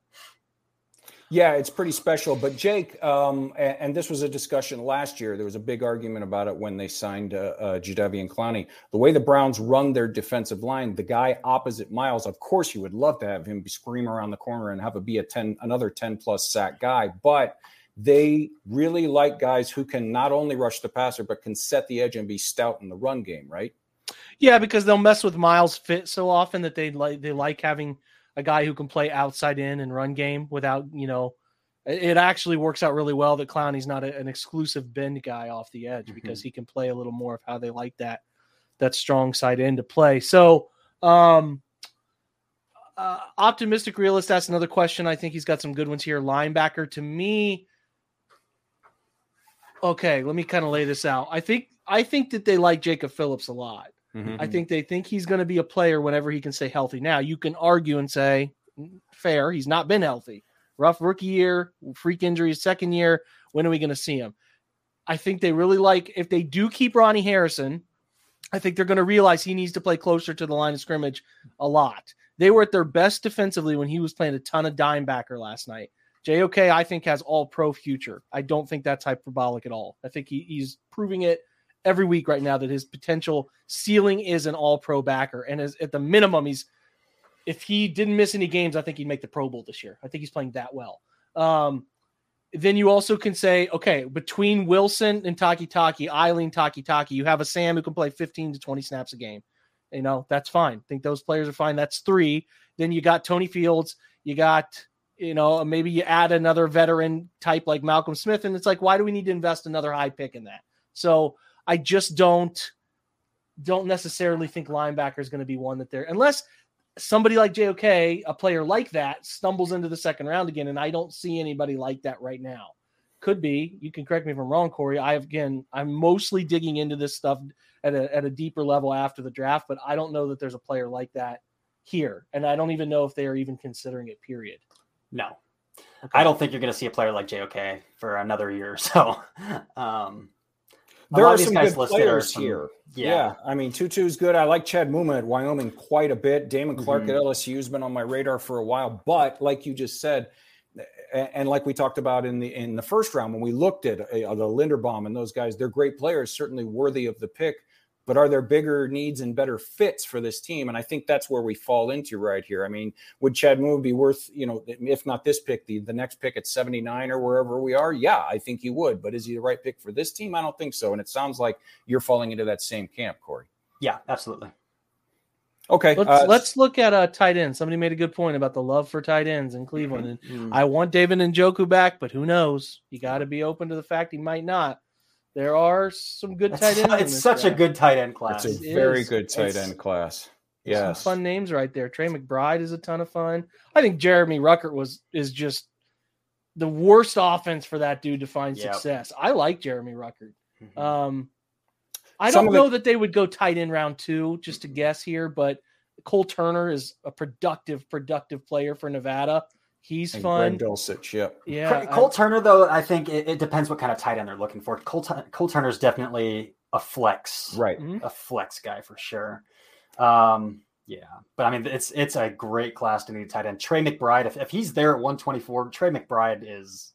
Yeah, it's pretty special. But Jake, um, and, and, this was a discussion last year. There was a big argument about it when they signed uh, uh, Jadeveon Clowney. The way the Browns run their defensive line, the guy opposite Myles, of course, you would love to have him scream around the corner and have a be a ten another ten plus sack guy, but they really like guys who can not only rush the passer but can set the edge and be stout in the run game, right? Yeah, because they'll mess with Myles' fit so often that they like they like having a guy who can play outside in and run game without, you know, it actually works out really well that Clowney's not a, an exclusive bend guy off the edge mm-hmm. because he can play a little more of how they like that that strong side end to play. So, um uh, optimistic realist that's another question. I think he's got some good ones here. Linebacker to me, okay, let me kind of lay this out. I think I think that they like Jacob Phillips a lot. Mm-hmm. I think they think he's going to be a player whenever he can stay healthy. Now, you can argue and say, mm, fair, he's not been healthy. Rough rookie year, freak injuries, second year. When are we going to see him? I think they really like, if they do keep Ronnie Harrison, I think they're going to realize he needs to play closer to the line of scrimmage a lot. They were at their best defensively when he was playing a ton of dime backer last night. JOK, I think, has all pro future. I don't think that's hyperbolic at all. I think he, he's proving it every week right now that his potential ceiling is an all pro backer. And as, at the minimum, he's, if he didn't miss any games, I think he'd make the Pro Bowl this year. I think he's playing that well. Um, then you also can say, okay, between Wilson and Takitaki, Eileen Takitaki, you have a Sam who can play 15 to 20 snaps a game. You know, that's fine. I think those players are fine. That's three. Then you got Tony Fields. You got you know, maybe you add another veteran type like Malcolm Smith, and it's like, why do we need to invest another high pick in that? So I just don't don't necessarily think linebacker is going to be one that they're unless somebody like JOK, a player like that, stumbles into the second round again, and I don't see anybody like that right now. Could be. You can correct me if I'm wrong, Corey. I again, I'm mostly digging into this stuff at a at a deeper level after the draft, but I don't know that there's a player like that here, and I don't even know if they are even considering it. Period. No, okay. I don't think you're going to see a player like JOK for another year or so. [LAUGHS] Um, there are some good players here. Yeah. yeah. I mean, Tutu's good. I like Chad Muma at Wyoming quite a bit. Damone Clark mm-hmm. at LSU's been on my radar for a while, but like you just said, and like we talked about in the in the first round when we looked at uh, the Linderbaum and those guys, they're great players, certainly worthy of the pick but are there bigger needs and better fits for this team? And I think that's where we fall into right here. I mean, would Chad Muma be worth, you know, if not this pick, the, the next pick at 79 or wherever we are? Yeah, I think he would. But is he the right pick for this team? I don't think so. And it sounds like you're falling into that same camp, Corey. Yeah, absolutely. Okay, let's, uh, let's look at a tight end. Somebody made a good point about the love for tight ends in Cleveland, and mm-hmm. I want David and Njoku back, but who knows? You got to be open to the fact he might not. There are some good tight [LAUGHS] ends. It's such draft. a good tight end class. It's a it very is. good tight it's, end class. Yes, fun names right there. Trey McBride is a ton of fun. I think Jeremy Ruckert was is just the worst offense for that dude to find yep. success. I like Jeremy Ruckert. Mm-hmm. Um, I don't know that they would go tight end round two, just to guess here, but Cole Turner is a productive, productive player for Nevada. He's and fun. Greg Dulcich, yep. Yeah. Cole I, Turner, though, I think it, it, depends what kind of tight end they're looking for. Cole, Cole Turner is definitely a flex, right? Mm-hmm. A flex guy for sure. Um, yeah, but I mean, it's it's a great class to need tight end. Trey McBride, if, if he's there at 124, Trey McBride is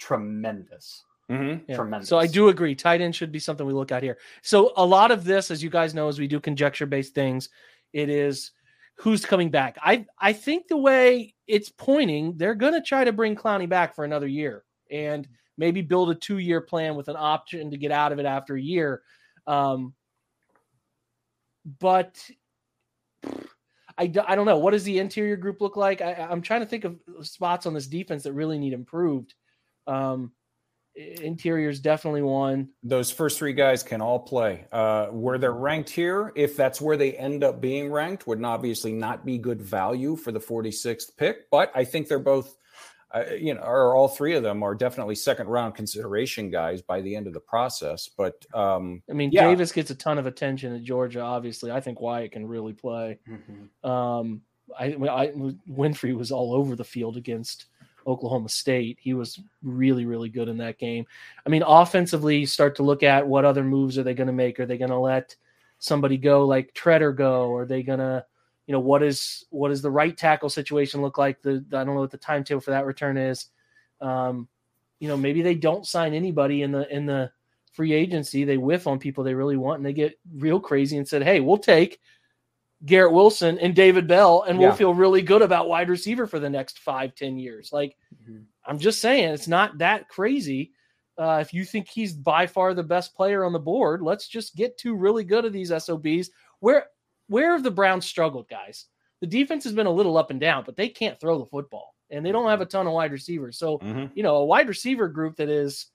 tremendous. Mm-hmm. Yeah. Tremendous. So I do agree. Tight end should be something we look at here. So a lot of this, as you guys know, as we do conjecture based things, it is who's coming back. I I think the way it's pointing, they're going to try to bring Clowney back for another year and maybe build a two year plan with an option to get out of it after a year. Um, but I, I don't know. What does the interior group look like? I, I'm trying to think of spots on this defense that really need improved. Um, interior is definitely one. Those first three guys can all play. Uh, where they're ranked here, if that's where they end up being ranked, would obviously not be good value for the 46th pick. But I think they're both, uh, you know, or all three of them are definitely second round consideration guys by the end of the process. But um, I mean, yeah. Davis gets a ton of attention at Georgia. Obviously, I think Wyatt can really play. Mm-hmm. Um, I, I Winfrey was all over the field against Oklahoma State. He was really, really good in that game. I mean, offensively, start to look at what other moves are they going to make? Are they going to let somebody go like Tretter go? Are they going to, you know, what is what is the right tackle situation look like? The I don't know what the timetable for that return is. Um, you know, maybe they don't sign anybody in the in the free agency. They whiff on people they really want, and they get real crazy and said, "Hey, we'll take." Garrett Wilson and David Bell, and we'll feel really good about wide receiver for the next five, ten years. Like, Mhm. I'm just saying, it's not that crazy. Uh, if you think he's by far the best player on the board, let's just get two really good of these SOBs. Where where have the Browns struggled, guys? The defense has been a little up and down, but they can't throw the football, and they don't have a ton of wide receivers. So, Mhm. you know, a wide receiver group that is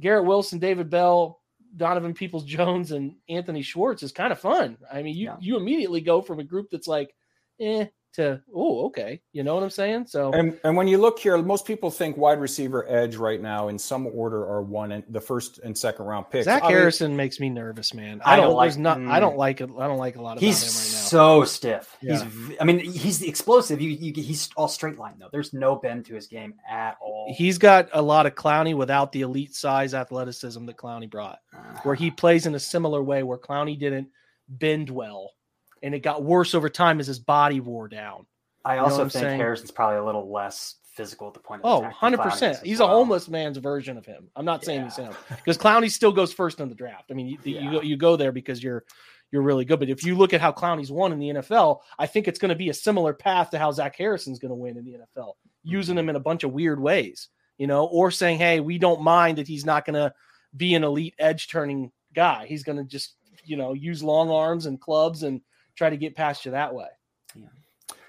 Garrett Wilson, David Bell, Donovan Peoples Jones, and Anthony Schwartz is kind of fun. I mean, you Yeah. you immediately go from a group that's like, eh, to oh, okay. You know what I'm saying? So And and when you look here, most people think wide receiver edge right now in some order are one and the first and second round picks. Zach I mean, Harrison makes me nervous, man. I I don't don't, like- there's not. I mm. don't like it. I don't like a lot of He's him right now. so stiff. He's, Yeah. v- I mean, he's explosive. You, you, he's all straight line though. There's no bend to his game at all. He's got a lot of Clowney without the elite size athleticism that Clowney brought, where he plays in a similar way where Clowney didn't bend well, and it got worse over time as his body wore down. I also think saying? Harrison's probably a little less physical at the point of Oh, attack. than 100 Clowney is percent. He's a homeless man's version of him. I'm not saying he's him because Clowney still goes first in the draft. I mean, you, you Yeah. go you go there because you're you're really good. But if you look at how Clowney's won in the NFL, I think it's going to be a similar path to how Zach Harrison's going to win in the NFL, using mm-hmm. him in a bunch of weird ways, you know, or saying, hey, we don't mind that he's not going to be an elite edge turning guy. He's going to just you know use long arms and clubs and try to get past you that way.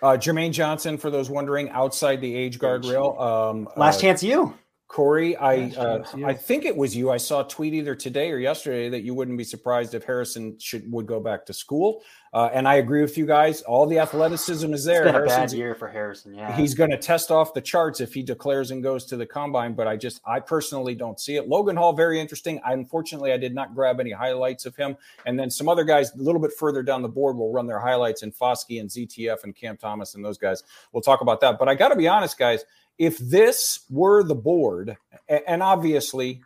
Uh, Jermaine Johnson, for those wondering, outside the age guardrail. Um, Last uh, chance, you. Corey, I uh. I think it was you. I saw a tweet either today or yesterday that you wouldn't be surprised if Harrison should would go back to school. Uh, and I agree with you guys. All the athleticism is [LAUGHS] there. been a bad year for Harrison. Yeah, He's going to test off the charts if he declares and goes to the combine, but I just, I personally don't see it. Logan Hall, very interesting. I, unfortunately, I did not grab any highlights of him. And then some other guys a little bit further down the board will run their highlights in Foskey and ZTF and Cam Thomas and those guys. We'll talk about that. But I got to be honest, guys, if this were the board, and obviously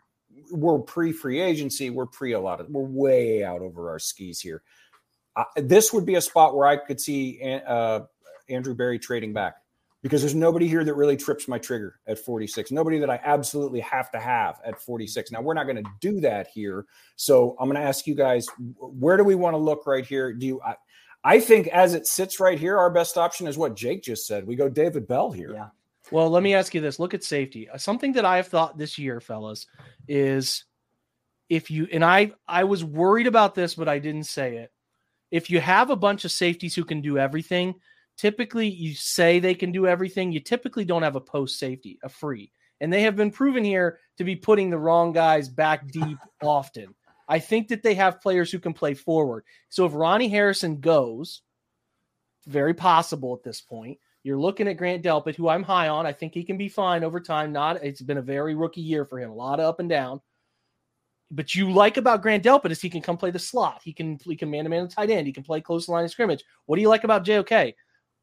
we're pre free agency, we're pre a lot of, we're way out over our skis here. Uh, this would be a spot where I could see uh, Andrew Berry trading back because there's nobody here that really trips my trigger at 46. Nobody that I absolutely have to have at 46. Now we're not going to do that here. So I'm going to ask you guys, where do we want to look right here? Do you? I, I think as it sits right here, our best option is what Jake just said. We go David Bell here. yeah. Well, let me ask you this. Look at safety. Uh, Something that I have thought this year, fellas, is if you and I I was worried about this, but I didn't say it. If you have a bunch of safeties who can do everything, typically you say they can do everything. You typically don't have a post safety, a free. And they have been proven here to be putting the wrong guys back deep [LAUGHS] often. I think that they have players who can play forward. So if Ronnie Harrison goes, very possible at this point. You're looking at Grant Delpit, who I'm high on. I think he can be fine over time. Not it's been a very rookie year for him, a lot of up and down. But you like about Grant Delpit is he can come play the slot. He can he can man to man the tight end. He can play close to the line of scrimmage. What do you like about JOK?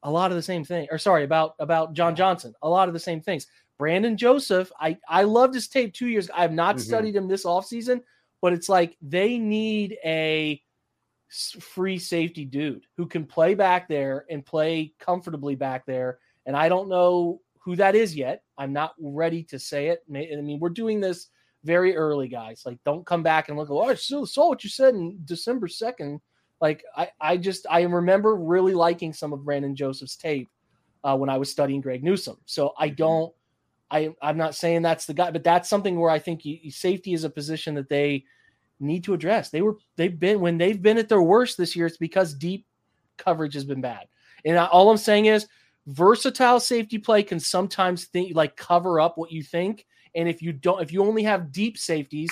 A lot of the same thing. Or sorry, about about John Johnson. A lot of the same things. Brandon Joseph, I I loved his tape two years. I have not Mhm. studied him this offseason, but it's like they need a free safety dude who can play back there and play comfortably back there. And I don't know who that is yet. I'm not ready to say it. I mean, we're doing this very early, guys. Like, don't come back and look. Oh, I saw, saw what you said in December second. Like, I, I just I remember really liking some of Brandon Joseph's tape uh, when I was studying Greg Newsome. So I don't. I I'm not saying that's the guy, but that's something where I think you, safety is a position that they need to address. They were they've been when they've been at their worst this year. It's because deep coverage has been bad. And I, all I'm saying is versatile safety play can sometimes think like cover up what you think. And if you don't, if you only have deep safeties,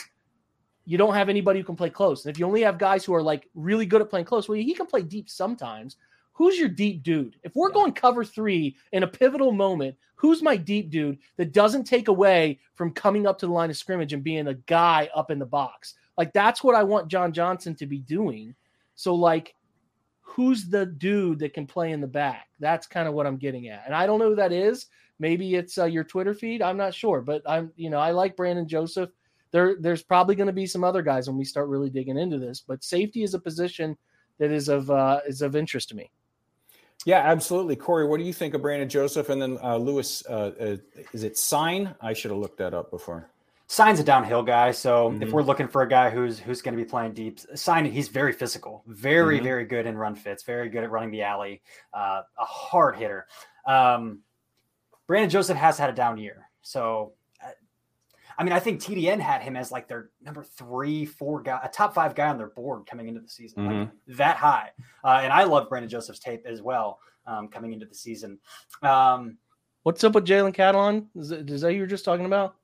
you don't have anybody who can play close. And if you only have guys who are like really good at playing close, well, he can play deep sometimes. Who's your deep dude? If we're going cover three in a pivotal moment, who's my deep dude that doesn't take away from coming up to the line of scrimmage and being a guy up in the box? Like that's what I want John Johnson to be doing. So like who's the dude that can play in the back? That's kind of what I'm getting at. And I don't know who that is maybe it's uh, your Twitter feed. I'm not sure, but I'm you know I like Brandon Joseph. There there's probably going to be some other guys when we start really digging into this, but safety is a position that is of uh, is of interest to me. Yeah, absolutely. Corey, what do you think of Brandon Joseph and then uh, Lewis? Uh, uh, is it Sign? I should have looked that up before. Cine's a downhill guy, so mm-hmm. if we're looking for a guy who's who's going to be playing deep, Cine he's very physical, very mm-hmm. very good in run fits, very good at running the alley, uh, a hard hitter. Um, Brandon Joseph has had a down year, so uh, I mean I think TDN had him as like their number three, four guy, a top five guy on their board coming into the season, mm-hmm. like that high. Uh, and I love Brandon Joseph's tape as well um, coming into the season. Um, What's up with Jalen Catalon? Is, that, is that you were just talking about?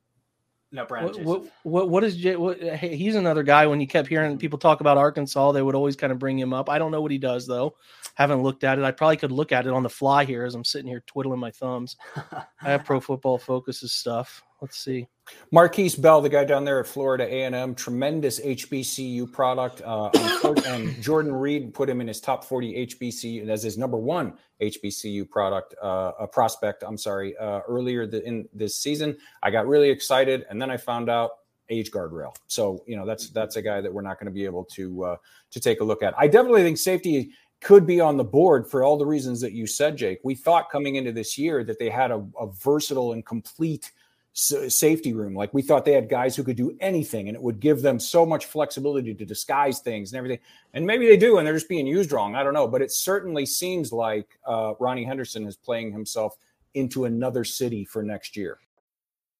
No, Brandon. What, what, what, what is Jay? What, hey, he's another guy. When you kept hearing mm-hmm. people talk about Arkansas, they would always kind of bring him up. I don't know what he does though. Haven't looked at it. I probably could look at it on the fly here as I'm sitting here twiddling my thumbs. I have Pro [LAUGHS] Football Focus's stuff. Let's see. Markquese Bell, the guy down there at Florida A&M, tremendous HBCU product. Uh, [COUGHS] and Jordan Reid put him in his top 40 HBCU as his number one HBCU product, uh, a prospect. I'm sorry, uh, earlier the, in this season. I got really excited, and then I found out age guardrail. So you know that's that's a guy that we're not going to be able to uh, to take a look at. I definitely think safety could be on the board for all the reasons that you said, Jake. We thought coming into this year that they had a, a versatile and complete safety room. Like we thought they had guys who could do anything and it would give them so much flexibility to disguise things and everything. And maybe they do and they're just being used wrong. I don't know. But it certainly seems like uh, Ronnie Henderson is playing himself into another city for next year.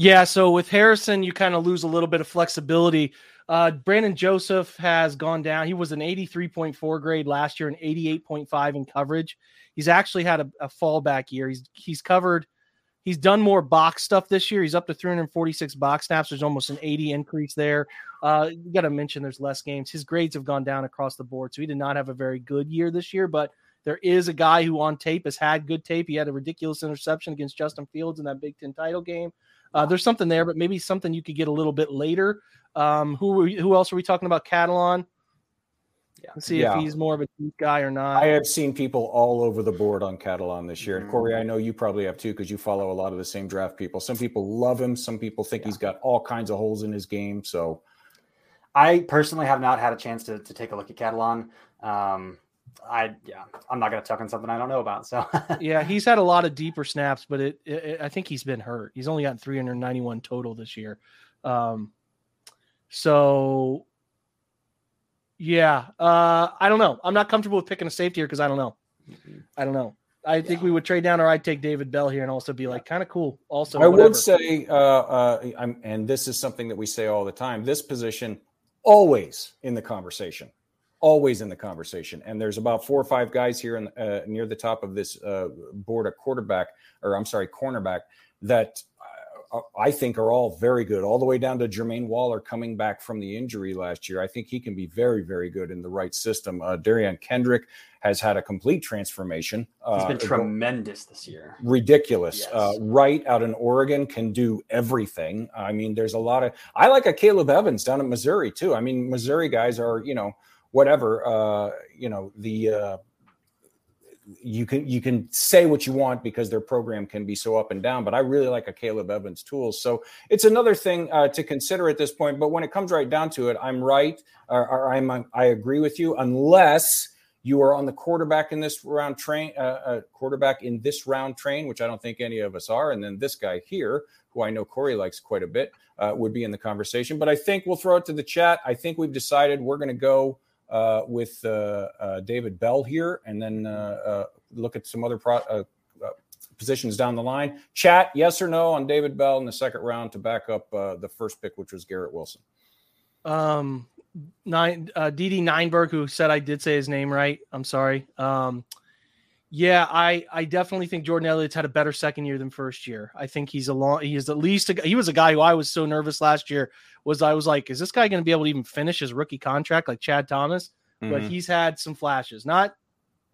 Yeah, so with Harrison, you kind of lose a little bit of flexibility. Uh, Brandon Joseph has gone down. He was an 83.4 grade last year and 88.5 in coverage. He's actually had a, a fallback year. He's he's covered. He's done more box stuff this year. He's up to 346 box snaps. There's almost an 80 increase there. Uh, you got to mention there's less games. His grades have gone down across the board, so he did not have a very good year this year. But there is a guy who on tape has had good tape. He had a ridiculous interception against Justin Fields in that Big Ten title game. Uh, there's something there, but maybe something you could get a little bit later. Um, who who else are we talking about? Catalon. Yeah. Let's see yeah. if he's more of a deep guy or not. I have seen people all over the board on Catalon this year. And Corey, I know you probably have too, because you follow a lot of the same draft people. Some people love him. Some people think yeah. he's got all kinds of holes in his game. So I personally have not had a chance to, to take a look at Catalon. Um, I yeah, I'm not gonna talk on something I don't know about. So [LAUGHS] yeah, he's had a lot of deeper snaps, but it, it, I think he's been hurt. He's only gotten 391 total this year. Um, so yeah, uh, I don't know. I'm not comfortable with picking a safety here because I don't know. I don't know. I think we would trade down, or I'd take David Bell here and also be like kind of cool. Also, I whatever. would say, uh, uh, I'm, and this is something that we say all the time. This position always in the conversation always in the conversation. And there's about four or five guys here in, uh, near the top of this uh, board at quarterback, or I'm sorry, cornerback, that uh, I think are all very good, all the way down to Jermaine Waller coming back from the injury last year. I think he can be very, very good in the right system. Uh, Derion Kendrick has had a complete transformation. He's been uh, tremendous this year. Ridiculous. Yes. Uh, right out in Oregon can do everything. I mean, there's a lot of. I like a Caleb Evans down in Missouri too. I mean, Missouri guys are you know whatever uh, you know the uh, you can you can say what you want because their program can be so up and down but i really like a caleb evans tools so it's another thing uh, to consider at this point but when it comes right down to it i'm right or, or i'm i agree with you unless You are on the quarterback in this round train, uh, uh, quarterback in this round train, which I don't think any of us are. And then this guy here, who I know Corey likes quite a bit, uh, would be in the conversation. But I think we'll throw it to the chat. I think we've decided we're going to go uh, with uh, uh, David Bell here, and then look at some other pro- positions down the line. Chat, yes or no on David Bell in the second round to back up the first pick, which was Garrett Wilson. Um, nine uh DD Nineberg, who said I did say his name right. I'm sorry. Um yeah, I I definitely think Jordan Elliott's had a better second year than first year. I think he's a long he is at least a, he was a guy who I was so nervous last year was I was like, is this guy going to be able to even finish his rookie contract like Chad Thomas? Mm-hmm. But he's had some flashes, not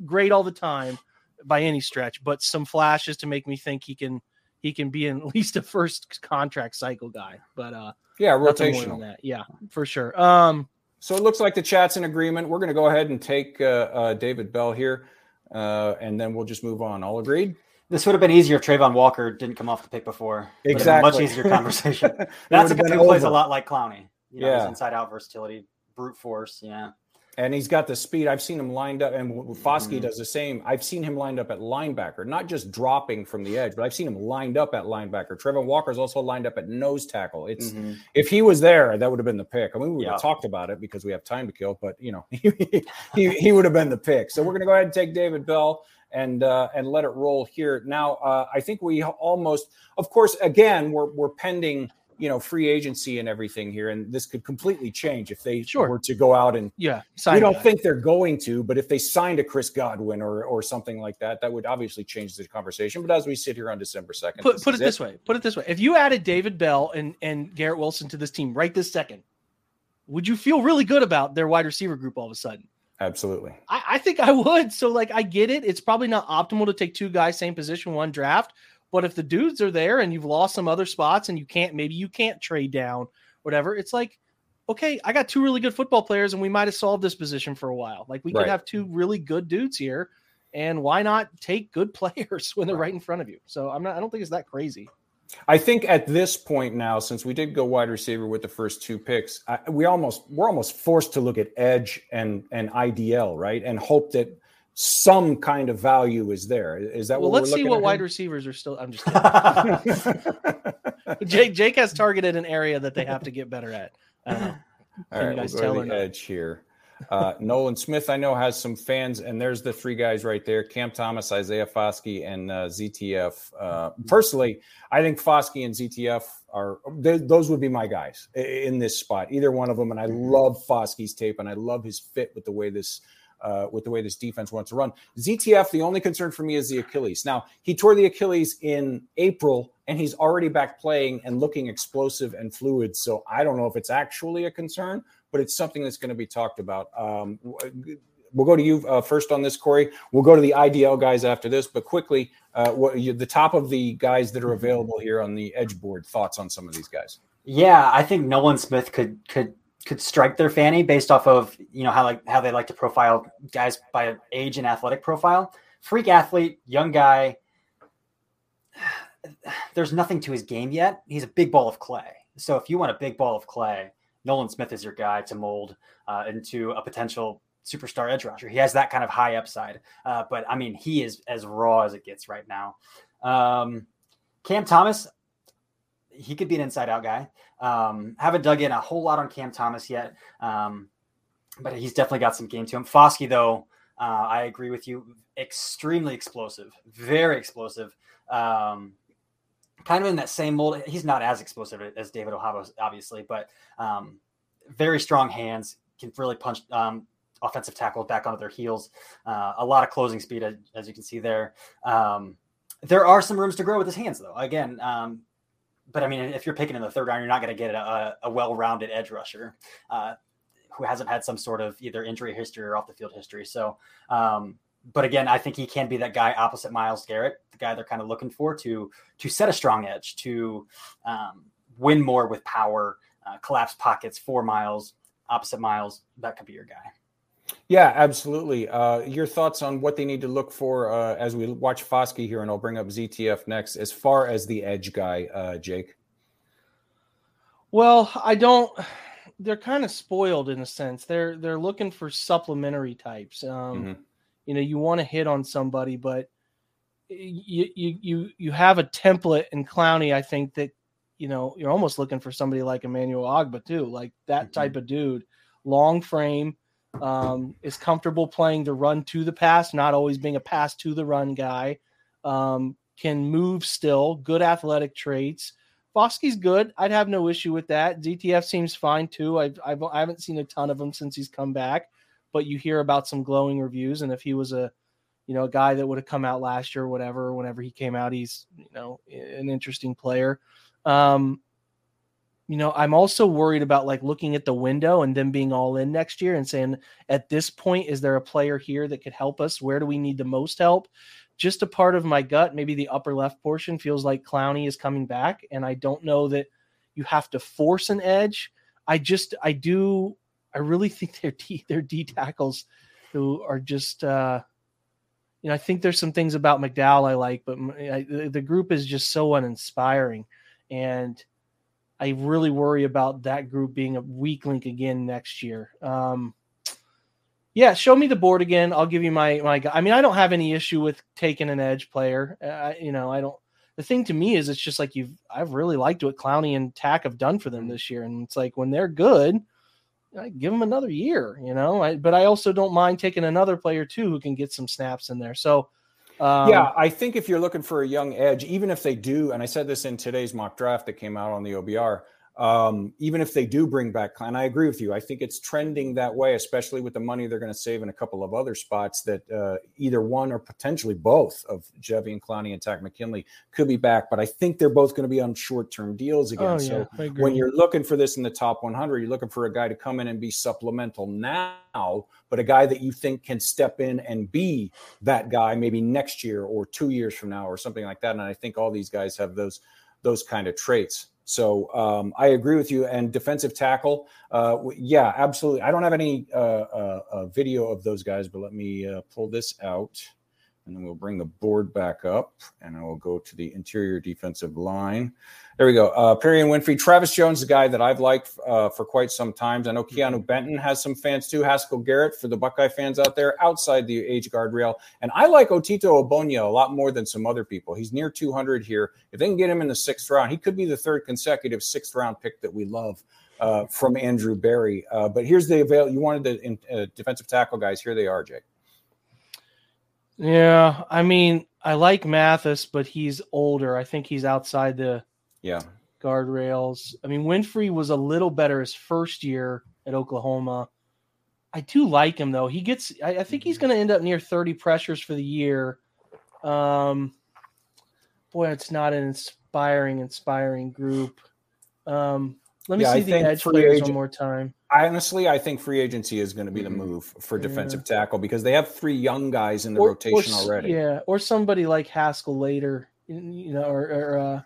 great all the time by any stretch, but some flashes to make me think he can he can be [LAUGHS] at least a first contract cycle guy. But uh yeah, rotational. Yeah, for sure. Um, so it looks like the chat's in agreement. We're going to go ahead and take uh, uh, David Bell here, uh, and then we'll just move on. All agreed. This would have been easier if Travon Walker didn't come off the pick before. Exactly, much easier conversation. [LAUGHS] That's a guy who plays a lot like Clowney. You know, yeah, inside out versatility, brute force. Yeah and he's got the speed. I've seen him lined up, and Foskey mm-hmm. does the same. I've seen him lined up at linebacker, not just dropping from the edge, but I've seen him lined up at linebacker. Travon Walker's also lined up at nose tackle. It's mm-hmm. if he was there, that would have been the pick. I mean, we would yeah. have talked about it because we have time to kill, but you know, [LAUGHS] he, he, he would have been the pick. So we're going to go ahead and take David Bell and uh, and let it roll here. Now, uh, I think we almost, of course, again, we're we're pending you know free agency and everything here and this could completely change if they sure. were to go out and yeah we don't think they're going to but if they signed a chris godwin or or something like that that would obviously change the conversation. But as we sit here on december 2nd put, put it, it this way put it this way. If you added david bell and and garrett wilson to this team right this second would you feel really good about their wide receiver group all of a sudden? Absolutely. I, I think i would. So like i get it. It's probably not optimal to take two guys same position one draft but if the dudes are there and you've lost some other spots and you can't, maybe you can't trade down, whatever, it's like, okay, I got two really good football players and we might have solved this position for a while. Like we right. could have two really good dudes here. And why not take good [LAUGHS] players when they're right in front of you? So I'm not, I don't think it's that crazy. I think at this point now, since we did go wide receiver with the first two picks, I, we almost we're almost forced to look at edge and and IDL, right, and hope that some kind of value is there. Is that well? let's see what wide receivers are still. I'm just [LAUGHS] [LAUGHS] Jake. Jake has targeted an area that they have to get better at. Uh, All right, we'll go to the edge here. Uh, Nolan Smith, I know, has some fans, and there's the three guys right there: Cam Thomas, Isaiah Foskey, and uh, ZTF. Uh, personally, I think Foskey and ZTF are they, those would be my guys in this spot, either one of them. And I mm-hmm. love Foskey's tape, and I love his fit with the way this uh, with the way this defense wants to run. ZTF, the only concern for me is the Achilles. Now, he tore the Achilles in April and he's already back playing and looking explosive and fluid. So I don't know if it's actually a concern, but it's something that's going to be talked about. Um, we'll go to you uh, first on this, Corey. We'll go to the IDL guys after this, but quickly, uh, what, you, the top of the guys that are available here on the edge board. Thoughts on some of these guys? Yeah, I think Nolan Smith could could could strike their fanny based off of you know how like how they like to profile guys by age and athletic profile. Freak athlete, young guy. [SIGHS] There's nothing to his game yet. He's a big ball of clay. So if you want a big ball of clay, Nolan Smith is your guy to mold uh, into a potential superstar edge rusher. He has that kind of high upside. Uh, but I mean, he is as raw as it gets right now. Um, Cam Thomas, he could be an inside out guy. Um, haven't dug in a whole lot on Cam Thomas yet, um, but he's definitely got some game to him. Foskey, though, uh, I agree with you. Extremely explosive, very explosive. Um, kind of in that same mold. He's not as explosive as David Ojabo, obviously, but um, very strong hands. Can really punch um, offensive tackle back onto their heels. Uh, a lot of closing speed, as, as you can see there. Um, there are some rooms to grow with his hands, though. Again, um, but I mean, if you're picking in the third round, you're not going to get a, a well-rounded edge rusher uh, who hasn't had some sort of either injury history or off the field history. So, um, but again, I think he can be that guy opposite Myles Garrett, the guy they're kind of looking for to to set a strong edge, to um, win more with power, uh, collapse pockets for Myles opposite Myles. That could be your guy. Yeah, absolutely. Uh, your thoughts on what they need to look for uh, as we watch Foskey here, and I'll bring up ZTF next. As far as the edge guy, uh, Jake. Well, I don't. they're kind of spoiled in a sense. They're they're looking for supplementary types. Um, Mm-hmm. You know, you want to hit on somebody, but you you you you have a template in Clowney. I think that you know you're almost looking for somebody like Emmanuel Ogbah too, like that type of dude, long frame, um, is comfortable playing the run to the pass, not always being a pass to the run guy. Um, can move still, good athletic traits. Foskey's good. I'd have no issue with that. ZTF seems fine too. I've, I've I haven't seen a ton of him since he's come back, but you hear about some glowing reviews. And if he was a, you know, a guy that would have come out last year or whatever, whenever he came out, he's you know an interesting player. Um, you know, I'm also worried about like looking at the window and them being all in next year and saying, at this point, is there a player here that could help us? Where do we need the most help? Just a part of my gut, maybe the upper left portion feels like Clowney is coming back, and I don't know that you have to force an edge. I just, I do, I really [LAUGHS] think they're D, they're D tackles who are just, uh, you know, I think there's some things about McDowell I like, but I, the group is just so uninspiring, and I really worry about that group being a weak link again next year. Um, yeah, show me the board again. I'll give you my my. I mean, I don't have any issue with taking an edge player. Uh, you know, I don't. The thing to me is, it's just like you've. I've really liked what Clowney and Takk have done for them this year, and it's like when they're good, I give them another year. You know, I, but I also don't mind taking another player too who can get some snaps in there. So. Um, yeah, I think if you're looking for a young edge, even if they do, and I said this in today's mock draft that came out on the OBR, um, even if they do bring back and I agree with you. I think it's trending that way, especially with the money they're going to save in a couple of other spots that uh, either one or potentially both of Jadeveon Clowney and Takk McKinley could be back. But I think they're both going to be on short term deals again. Oh, so yeah, when you're looking for this in the top 100, you're looking for a guy to come in and be supplemental now, but a guy that you think can step in and be that guy maybe next year or two years from now or something like that. And I think all these guys have those those kind of traits. So um, I agree with you. And defensive tackle, uh, yeah, absolutely. I don't have any uh, uh, uh, video of those guys, but let me uh, pull this out, and then we'll bring the board back up, and I will go to the interior defensive line. There we go. Uh, Perrion Winfrey. Travis Jones, the guy that I've liked uh, for quite some time. I know Keanu Benton has some fans too. Haskell Garrett for the Buckeye fans out there outside the age guardrail. And I like Otito Ogbonnia a lot more than some other people. He's near 200 here. If they can get him in the sixth round, he could be the third consecutive sixth round pick that we love uh, from Andrew Berry. Uh, but here's the avail. You wanted the in, uh, defensive tackle guys. Here they are, Jake. Yeah, I mean, I like Mathis, but he's older. I think he's outside the Yeah. guardrails. I mean, Winfrey was a little better his first year at Oklahoma. I do like him though. He gets. I, I think he's going to end up near thirty pressures for the year. Um, boy, it's not an inspiring, inspiring group. Um, let me Yeah, I see the edge players agent- one more time. Honestly, I think free agency is going to be the move for defensive tackle because they have three young guys in the rotation s- already. Yeah, or somebody like Haskell later, you know, or, or uh,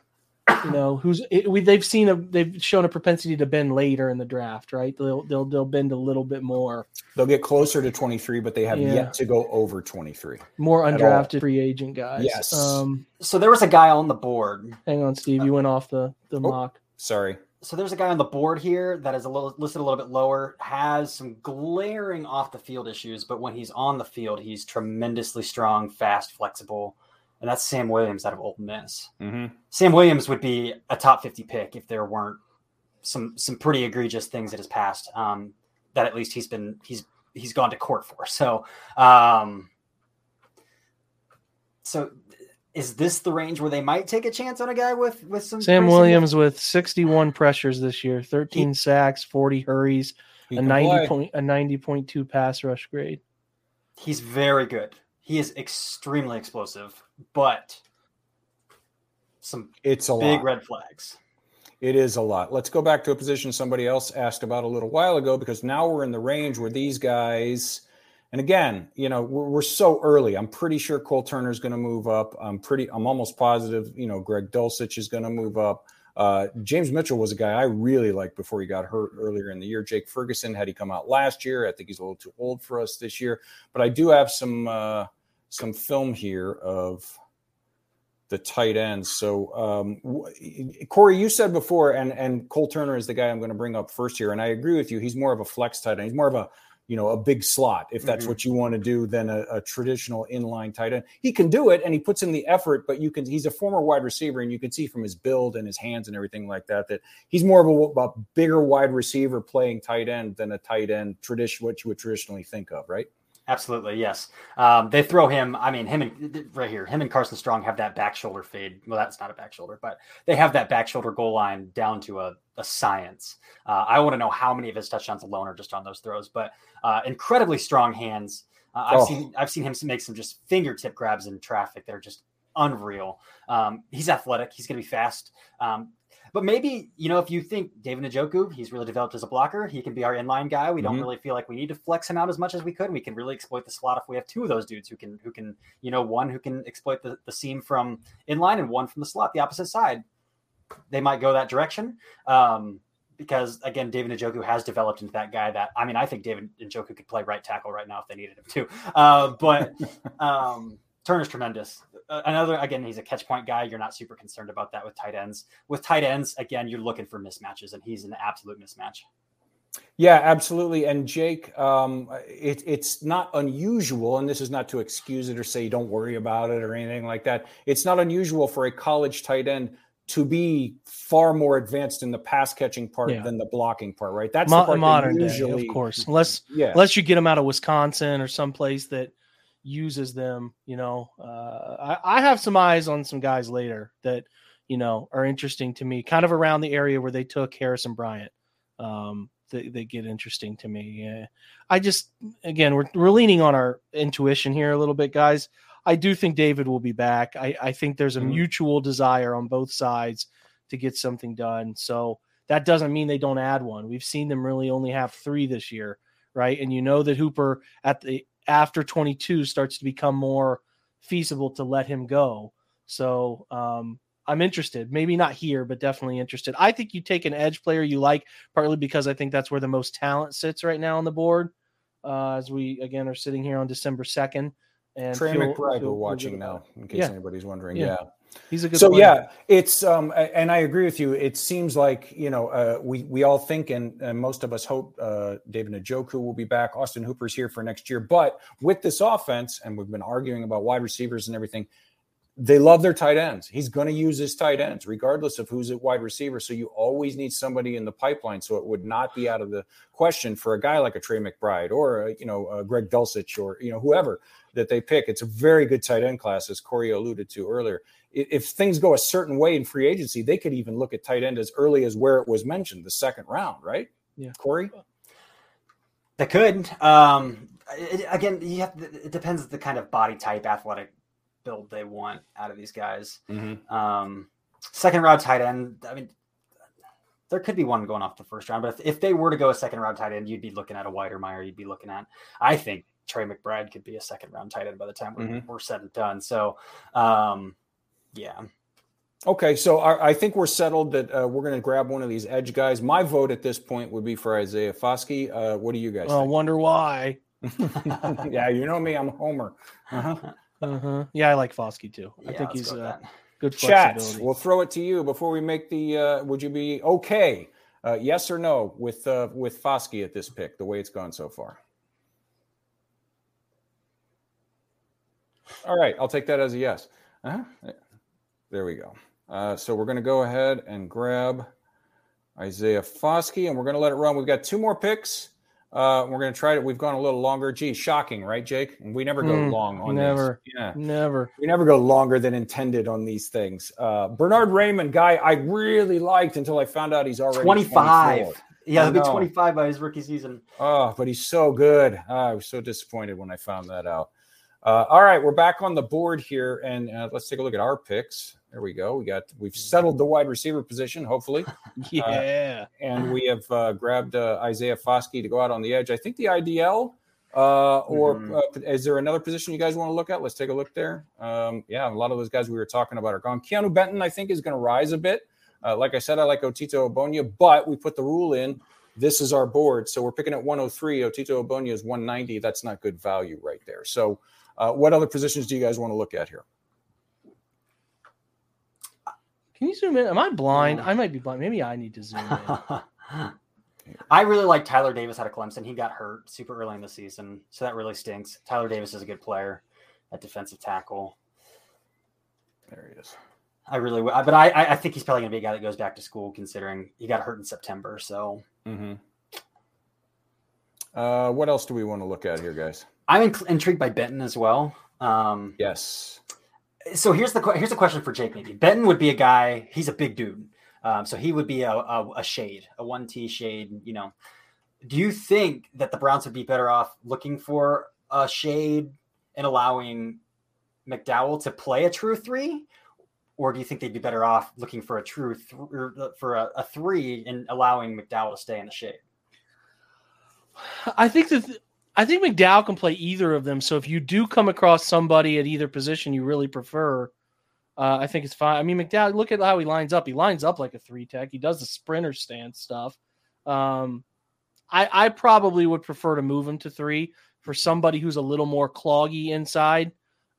you know, who's it, we they've seen a they've shown a propensity to bend later in the draft, right? They'll they'll they'll bend a little bit more, They'll get closer to 23, but they have Yeah. yet to go over 23. more undrafted free agent guys. Yes. Um, So there was a guy on the board. hang on, Steve, you went off the the Oh. mock. Sorry. So there's a guy on the board here that is a little listed a little bit lower, has some glaring off the field issues, but when he's on the field, he's tremendously strong, fast, flexible, and that's Sam Williams out of Ole Miss. Mm-hmm. Sam Williams would be a top 50 pick if there weren't some some pretty egregious things that his past um, that at least he's been he's he's gone to court for. So um, so is this the range where they might take a chance on a guy with with some Sam pretty Williams with 61 pressures this year, 13 sacks, 40 hurries, a 90 play. point a 90.2 pass rush grade. He's very good. He is extremely explosive, but some It's a big lot. red flags. It is a lot. Let's go back to a position somebody else asked about a little while ago because now we're in the range where these guys, and again, you know, we're, we're so early. I'm pretty sure Cole Turner is going to move up. I'm pretty, I'm almost positive, you know, Greg Dulcich is going to move up. Uh, James Mitchell was a guy I really liked before he got hurt earlier in the year. Jake Ferguson, had he come out last year, I think he's a little too old for us this year. But I do have some uh, some film here of the tight ends. So, um, Corey, you said before, and and Cole Turner is the guy I'm going to bring up first here, and I agree with you. He's more of a flex tight end. He's more of a you know a big slot if that's mm-hmm. what you want to do than a, a, traditional inline tight end. He can do it, and he puts in the effort. But you can he's a former wide receiver, and you can see from his build and his hands and everything like that that he's more of a, a bigger wide receiver playing tight end than a tight end tradition what you would traditionally think of, right? Absolutely, yes. Um, they throw him. I mean, him and right here, him and Carson Strong have that back shoulder fade. Well, that's not a back shoulder, but they have that back shoulder goal line down to a, a science. Uh, I want to know how many of his touchdowns alone are just on those throws, but uh, incredibly strong hands. Uh, I've oh. seen I've seen him make some just fingertip grabs in traffic. They're just unreal. Um, he's athletic. He's going to be fast. Um, but maybe, you know, if you think David Njoku, he's really developed as a blocker, he can be our inline guy. We mm-hmm. don't really feel like we need to flex him out as much as we could. We can really exploit the slot if we have two of those dudes who can who can, you know, one who can exploit the, the seam from inline and one from the slot, the opposite side. They might go that direction. Um, because again, David Njoku has developed into that guy that I mean, I think David Njoku could play right tackle right now if they needed him to. Uh, but [LAUGHS] um, Turner's tremendous. Uh, another again, he's a catch point guy. You're not super concerned about that with tight ends. With tight ends, again, you're looking for mismatches, and he's an absolute mismatch. Yeah, absolutely. And Jake, um, it, it's not unusual, and this is not to excuse it or say don't worry about it or anything like that. It's not unusual for a college tight end to be far more advanced in the pass catching part yeah. than the blocking part, right? That's Mo- modern usually, day, of course. Unless yeah. unless you get them out of Wisconsin or someplace that uses them. You know, uh, I, I have some eyes on some guys later that you know are interesting to me, kind of around the area where they took Harrison Bryant. Um, they, they get interesting to me. Yeah. I just, again, we're, we're leaning on our intuition here a little bit, guys. I do think David will be back. I, I think there's a mm-hmm. mutual desire on both sides to get something done. So that doesn't mean they don't add one. We've seen them really only have three this year, right? And you know that Hooper at the after 22 starts to become more feasible to let him go. So um, I'm interested. Maybe not here, but definitely interested. I think you take an edge player you like, partly because I think that's where the most talent sits right now on the board. Uh, as we again are sitting here on December 2nd. And Trey feel, McBride, feel, we're watching now, in case yeah. anybody's wondering. Yeah. yeah. He's a good. So player. yeah, it's um, and I agree with you. It seems like you know uh, we we all think and, and most of us hope uh, David Njoku will be back. Austin Hooper's here for next year, but with this offense, and we've been arguing about wide receivers and everything. They love their tight ends. He's going to use his tight ends, regardless of who's at wide receiver. So you always need somebody in the pipeline. So it would not be out of the question for a guy like a Trey McBride or a, you know a Greg Dulcich or you know whoever that they pick. It's a very good tight end class, as Corey alluded to earlier if things go a certain way in free agency, they could even look at tight end as early as where it was mentioned, the second round, right? Yeah, Corey. They could. Um, it, again, you have. It depends the kind of body type, athletic build they want out of these guys. Mm-hmm. Um, second round tight end. I mean, there could be one going off the first round, but if, if they were to go a second round tight end, you'd be looking at a Wydermyer. You'd be looking at. I think Trey McBride could be a second round tight end by the time we're, mm-hmm. we're said and done. So, um, yeah. Okay, so I think we're settled that uh, we're going to grab one of these edge guys. My vote at this point would be for Isaiah Foskey. Uh, what do you guys? I wonder why. [LAUGHS] yeah, you know me, I'm a homer. Uh-huh. [LAUGHS] Uh-huh. Yeah, I like Foskey too. I think he's uh, good. Chats, we'll throw it to you before we make the. Uh, would you be okay? Uh, yes or no with uh, with Foskey at this pick? The way it's gone so far. All right, I'll take that as a yes. Uh-huh. There we go. Uh, so we're going to go ahead and grab Isaiah Foskey, and we're going to let it run. We've got two more picks. Uh, we're going to try it. We've gone a little longer. Gee, shocking, right, Jake? We never go mm, long on never, these. Yeah, never. We never go longer than intended on these things. Uh, Bernhard Raimann, guy I really liked until I found out he's already 25. 24. Yeah, he'll be 25 by his rookie season. Oh, but he's so good. Oh, I was so disappointed when I found that out. Uh, all right, we're back on the board here, and uh, let's take a look at our picks. There we go. We got we've settled the wide receiver position, hopefully. [LAUGHS] yeah. Uh, and we have uh, grabbed uh, Isaiah Foskey to go out on the edge. I think the IDL, uh, or mm-hmm. Uh, is there another position you guys want to look at? Let's take a look there. Um, yeah, a lot of those guys we were talking about are gone. Keanu Benton, I think, is going to rise a bit. Uh, like I said, I like Otito Ogbonnia, but we put the rule in. This is our board, so we're picking at 103. Otito Ogbonnia is 190. That's not good value right there. So, what other positions do you guys want to look at here? Can you zoom in? Am I blind? I might be blind. Maybe I need to zoom in. [LAUGHS] I really like Tyler Davis out of Clemson. He got hurt super early in the season, so that really stinks. Tyler Davis is a good player at defensive tackle. There he is. I really, but I, I think he's probably going to be a guy that goes back to school, considering he got hurt in September. So, mm-hmm. uh, what else do we want to look at here, guys? I'm in, intrigued by Benton as well. Um, yes. So here's the here's the question for Jake. Maybe Benton would be a guy. He's a big dude, um, so he would be a, a, a shade, a one T shade. You know, do you think that the Browns would be better off looking for a shade and allowing McDowell to play a true three, or do you think they'd be better off looking for a true th- for a, a, three and allowing McDowell to stay in the shade? I think that I think McDowell can play either of them. So if you do come across somebody at either position you really prefer, uh, I think it's fine. I mean, McDowell, look at how he lines up. He lines up like a three tech. He does the sprinter stance stuff. Um, I, I probably would prefer to move him to three for somebody who's a little more cloggy inside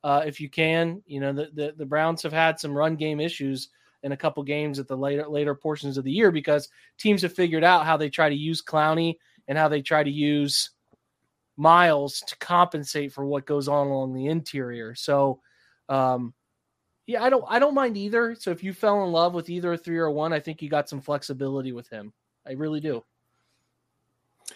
uh, if you can. You know, the, the, the Browns have had some run game issues in a couple games at the later later portions of the year because teams have figured out how they try to use Clowney and how they try to use Myles to compensate for what goes on along the interior. So, um, yeah, I don't I don't mind either. So if you fell in love with either a three or one, I think you got some flexibility with him. I really do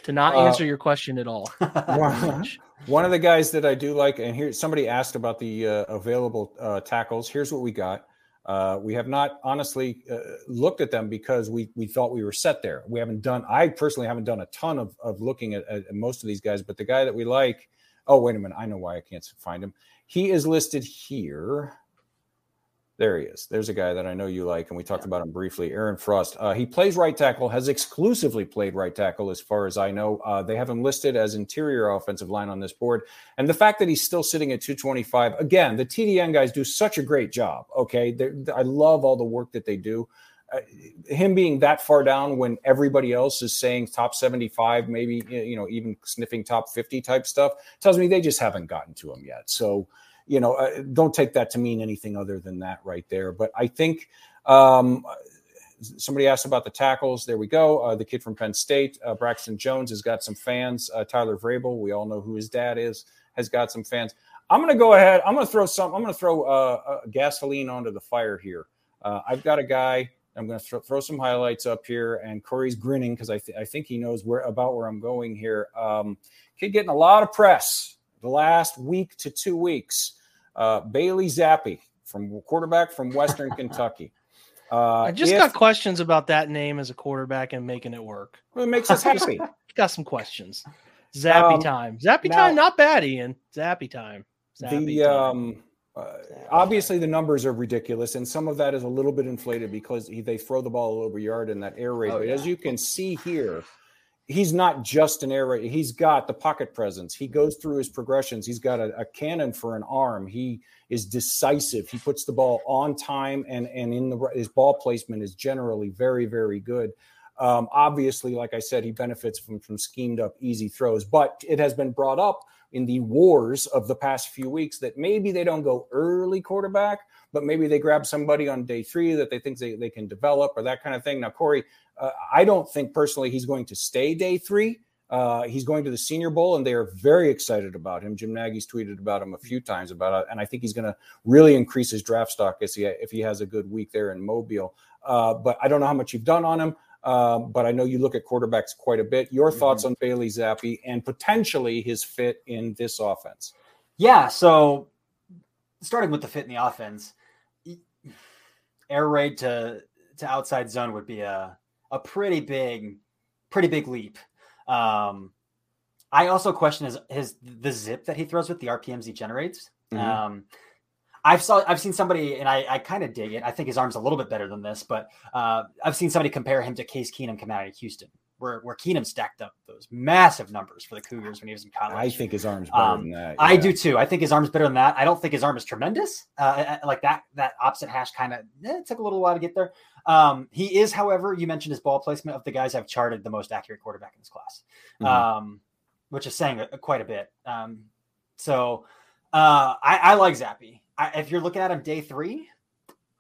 to not uh, answer uh, your question at all. [LAUGHS] one, of the guys that I do like, and here somebody asked about the uh, available uh, tackles. Here's what we got. Uh, we have not honestly uh, looked at them because we we thought we were set there. We haven't done. I personally haven't done a ton of of looking at, at most of these guys, but the guy that we like. Oh wait a minute, I know why I can't find him. He is listed here. There he is. There's a guy that I know you like, and we talked yeah. about him briefly. Aaron Frost. Uh, he plays right tackle, has exclusively played right tackle, as far as I know. Uh, they have him listed as interior offensive line on this board. And the fact that he's still sitting at 225, again, the TDN guys do such a great job. Okay. They're, I love all the work that they do. Uh, him being that far down when everybody else is saying top 75, maybe, you know, even sniffing top 50 type stuff, tells me they just haven't gotten to him yet. So, you know, uh, don't take that to mean anything other than that right there. But I think um, somebody asked about the tackles. There we go. Uh, the kid from Penn State, uh, Braxton Jones, has got some fans. Uh, Tyler Vrabel, we all know who his dad is, has got some fans. I'm going to go ahead. I'm going to throw some. I'm going to throw uh, gasoline onto the fire here. Uh, I've got a guy. I'm going to throw, throw some highlights up here, and Corey's grinning because I, th- I think he knows where about where I'm going here. Um, kid getting a lot of press the last week to two weeks. Uh, Bailey Zappe from quarterback from Western [LAUGHS] Kentucky. Uh, I just if, got questions about that name as a quarterback and making it work. Well, it makes us happy. [LAUGHS] got some questions. Zappy um, time. Zappy now, time, not bad, Ian. Zappy time. Zappe the time. um uh, obviously the numbers are ridiculous, and some of that is a little bit inflated because he, they throw the ball over yard in that air raid. Oh, but yeah. as you can see here, he's not just an air raid. He's got the pocket presence. He goes through his progressions. He's got a, a, cannon for an arm. He is decisive. He puts the ball on time, and and in the his ball placement is generally very very good. Um, obviously, like I said, he benefits from from schemed up easy throws. But it has been brought up in the wars of the past few weeks that maybe they don't go early quarterback, but maybe they grab somebody on day three that they think they, they can develop or that kind of thing. Now, Corey, uh, I don't think personally he's going to stay day three. Uh, he's going to the Senior Bowl, and they are very excited about him. Jim Nagy's tweeted about him a few times about it, and I think he's going to really increase his draft stock if he if he has a good week there in Mobile. Uh, but I don't know how much you've done on him. Uh, but I know you look at quarterbacks quite a bit. Your mm-hmm. thoughts on Bailey Zappe and potentially his fit in this offense? Yeah. So starting with the fit in the offense, air raid to to outside zone would be a a pretty big, pretty big leap. Um, I also question his his the zip that he throws with the RPMs he generates. Mm-hmm. Um, I've saw I've seen somebody and I, I kind of dig it. I think his arm's a little bit better than this, but uh, I've seen somebody compare him to Case Keenum coming out of Houston, where where Keenum stacked up those massive numbers for the Cougars when he was in college. I think his arm's better um, than that. Yeah. I do too. I think his arm's better than that. I don't think his arm is tremendous. Uh, like that that opposite hash kind of eh, took a little while to get there. Um, he is, however, you mentioned his ball placement of the guys I've charted the most accurate quarterback in this class, mm-hmm. um, which is saying quite a bit. Um, so uh, I, I, like Zappe. I, if you're looking at him day three,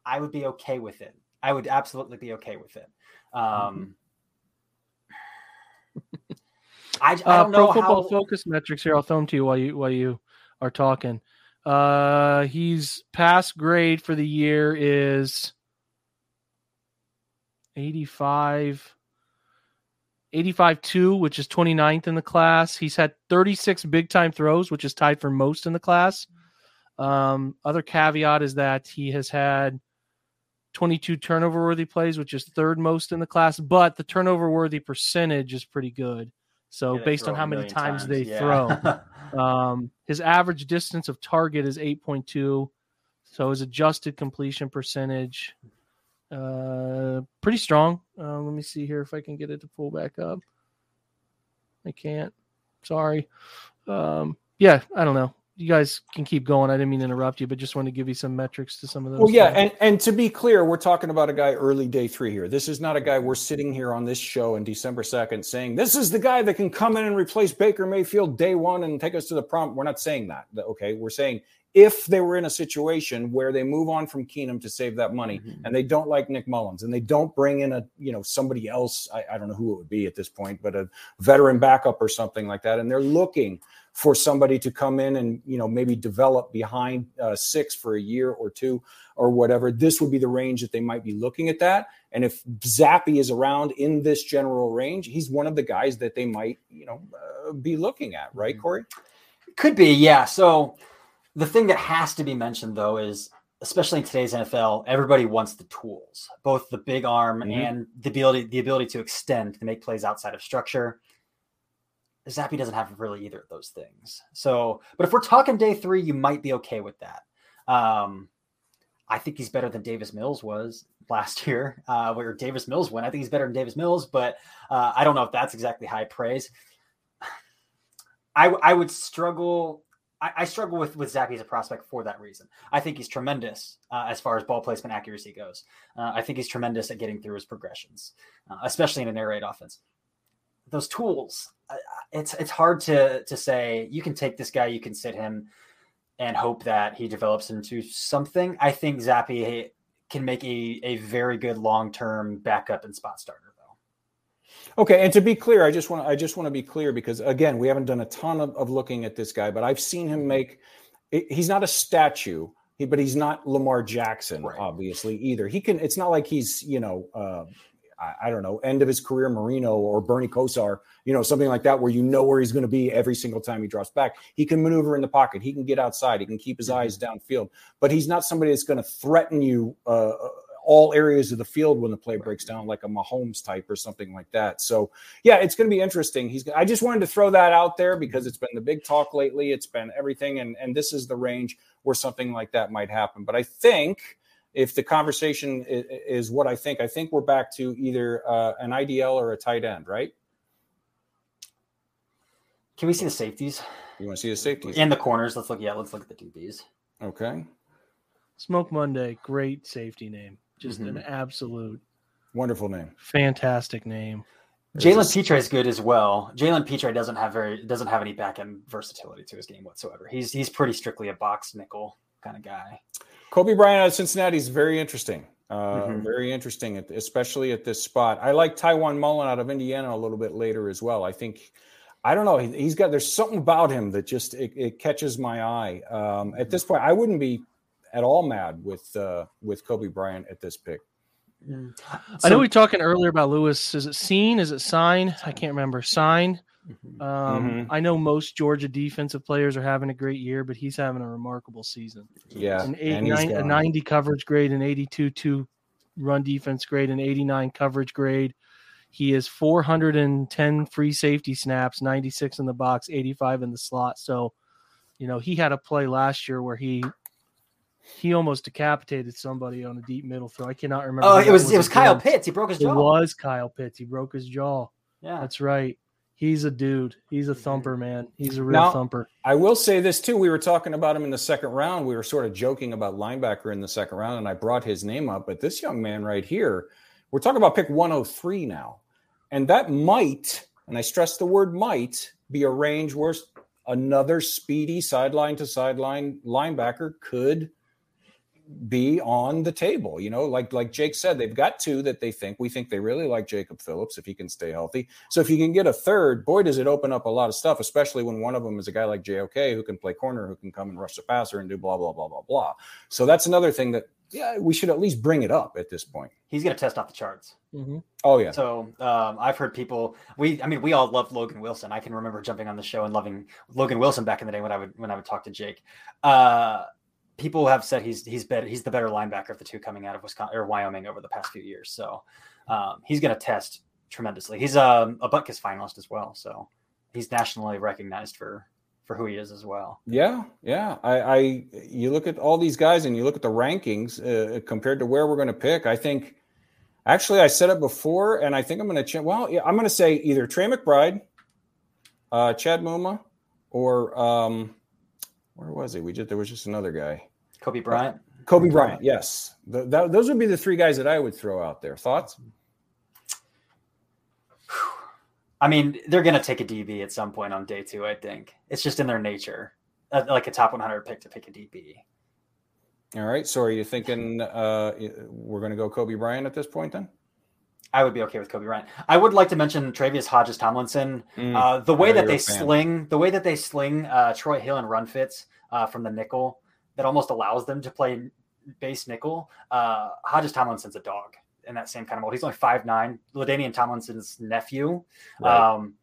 I would be okay with it. I would absolutely be okay with it. Um, I, I Uh, don't know Pro Football how. Focus metrics here. I'll throw them to you while you while you are talking. Uh, he's pass grade for the year is 85 85 2 which is 29th in the class. He's had 36 big time throws which is tied for most in the class. Um, other caveat is that he has had 22 turnover worthy plays which is third most in the class but the turnover worthy percentage is pretty good. So Yeah, based on how many million times, they yeah. throw. [LAUGHS] Um, his average distance of target is 8.2 so his adjusted completion percentage uh pretty strong uh, let me see here if i can get it to pull back up i can't sorry um yeah i don't know you guys can keep going i didn't mean to interrupt you but just wanted to give you some metrics to some of those Well, yeah, things. and and to be clear, we're talking about a guy early day three here. This is not a guy we're sitting here on this show on December second saying this is the guy that can come in and replace Baker Mayfield day one and take us to the prom. We're not saying that. Okay, we're saying if they were in a situation where they move on from Keenum to save that money and they don't like Nick Mullens and they don't bring in a you know somebody else, I, I don't know who it would be at this point, but a veteran backup or something like that, and they're looking for somebody to come in and you know maybe develop behind uh, six for a year or two or whatever this would be the range that they might be looking at that. And if Zappe is around in this general range he's one of the guys that they might you know uh, be looking at right corey? Could be, yeah. So the thing that has to be mentioned though is especially in today's NFL, everybody wants the tools, both the big arm Mhm. and the ability the ability to extend to make plays outside of structure. Zappe doesn't have really either of those things. So, but if we're talking day three, you might be okay with that. Um, I think he's better than Davis Mills was last [LAUGHS] year, uh, where Davis Mills went. I think he's better than Davis Mills, but uh, I don't know if that's exactly high praise. [SIGHS] I, I would struggle. I, I struggle with with Zappe as a prospect for that reason. I think he's tremendous uh, as far as ball placement accuracy goes. Uh, I think he's tremendous at getting through his progressions, uh, especially in an air raid offense. Those tools, uh, it's it's hard to to say. You can take this guy, you can sit him, and hope that he develops into something. I think Zappe can make a a very good long term backup and spot starter. Okay, and to be clear, I just want I just want to be clear because again, we haven't done a ton of, of looking at this guy, but I've seen him make. He's not a statue, but he's not Lamar Jackson, Right. obviously either. He can. It's not like he's you know, uh, I, I don't know, end of his career Marino or Bernie Kosar, you know, something like that, where you know where he's going to be every single time he drops back. He can maneuver in the pocket. He can get outside. He can keep his eyes downfield, but he's not somebody that's going to threaten you. Uh, all areas of the field when the play breaks down, like a Mahomes type or something like that. So, yeah, it's going to be interesting. He's. I just wanted to throw that out there because it's been the big talk lately. It's been everything, and and this is the range where something like that might happen. But I think if the conversation is, is what I think, I think we're back to either uh, an IDL or a tight end, right? Can we see the safeties You want to see the safeties? and the corners? Let's look. Yeah, let's look at the DBs. Okay, smoke monday great safety name just an Mhm. absolute wonderful name. fantastic name There's Jalen a- Pitre is good as well. Jalen Pitre doesn't have very doesn't have any back end versatility to his game whatsoever. He's he's pretty strictly a box nickel kind of guy. Coby Bryant out of Cincinnati is very interesting. Uh, Mhm. Very interesting, especially at this spot. I like Tiawan Mullen out of Indiana a little bit later as well. I think, I don't know, he, he's got there's something about him that just it, it catches my eye. Um, at this point, I wouldn't be at all mad with uh, with Coby Bryant at this pick. I know we were talking earlier about Lewis. Is it seen? Is it signed? I can't remember. Signed. Mhm. Um, Mhm. I know most Georgia defensive players are having a great year, but he's having a remarkable season. Yeah, An eight, and nine, a 90 coverage grade, an 82 2 run defense grade, an 89 coverage grade. He is 410 free safety snaps, 96 in the box, 85 in the slot. So, you know, he had a play last year where he he almost decapitated somebody on a deep middle throw. I cannot remember. Oh, it was that it was Kyle against. Pitts. He broke his jaw. It was Kyle Pitts. He broke his jaw. Yeah. That's right. He's a dude. He's a thumper, man. He's a real Now- thumper. I will say this too. We were talking about him in the second round. We were sort of joking about linebacker in the second round, and I brought his name up. But this young man right here, we're talking about pick 103 now. And that might, and I stress the word might, be a range where another speedy sideline to sideline linebacker could be on the table. You know, like like Jake said, they've got two that they think we think they really like Jacob Phillips if he can stay healthy. So if you can get a third, boy, does it open up a lot of stuff, especially when one of them is a guy like JOK who can play corner, who can come and rush the passer and do blah blah blah blah blah. So that's another thing that yeah, we should at least bring it up at this point. He's going to test off the charts. Mm-hmm. Oh yeah. So um, I've heard people. We, I mean, we all loved Logan Wilson. I can remember jumping on the show and loving Logan Wilson back in the day when I would when I would talk to Jake. Uh, people have said he's he's better. He's the better linebacker of the two coming out of Wisconsin or Wyoming over the past few years. So um, he's going to test tremendously. He's a, a Butkus finalist as well. So he's nationally recognized for for who he is as well. Yeah, yeah. I, I you look at all these guys and you look at the rankings uh, compared to where we're going to pick. I think actually I said it before, and I think I'm going to change. Well, yeah, I'm going to say either Trey McBride, uh, Chad Muma, or um, where was he? We just there was just another guy, Coby Bryant. Coby Bryant. Yes, the, that, those would be the three guys that I would throw out there. Thoughts? I mean, they're going to take a DB at some point on day two. I think it's just in their nature, uh, like a top 100 pick to pick a DB. All right. So, are you thinking uh, we're going to go Coby Bryant at this point? Then I would be okay with Coby Bryant. I would like to mention Tre'Vius Hodges Tomlinson. Mm, uh, the way that they sling, the way that they sling uh, Troy Hill and run fits uh, from the nickel, that almost allows them to play base nickel. Uh, Hodges Tomlinson's a dog in that same kind of mold. He's only five nine. LaDainian Tomlinson's nephew. Right. Um,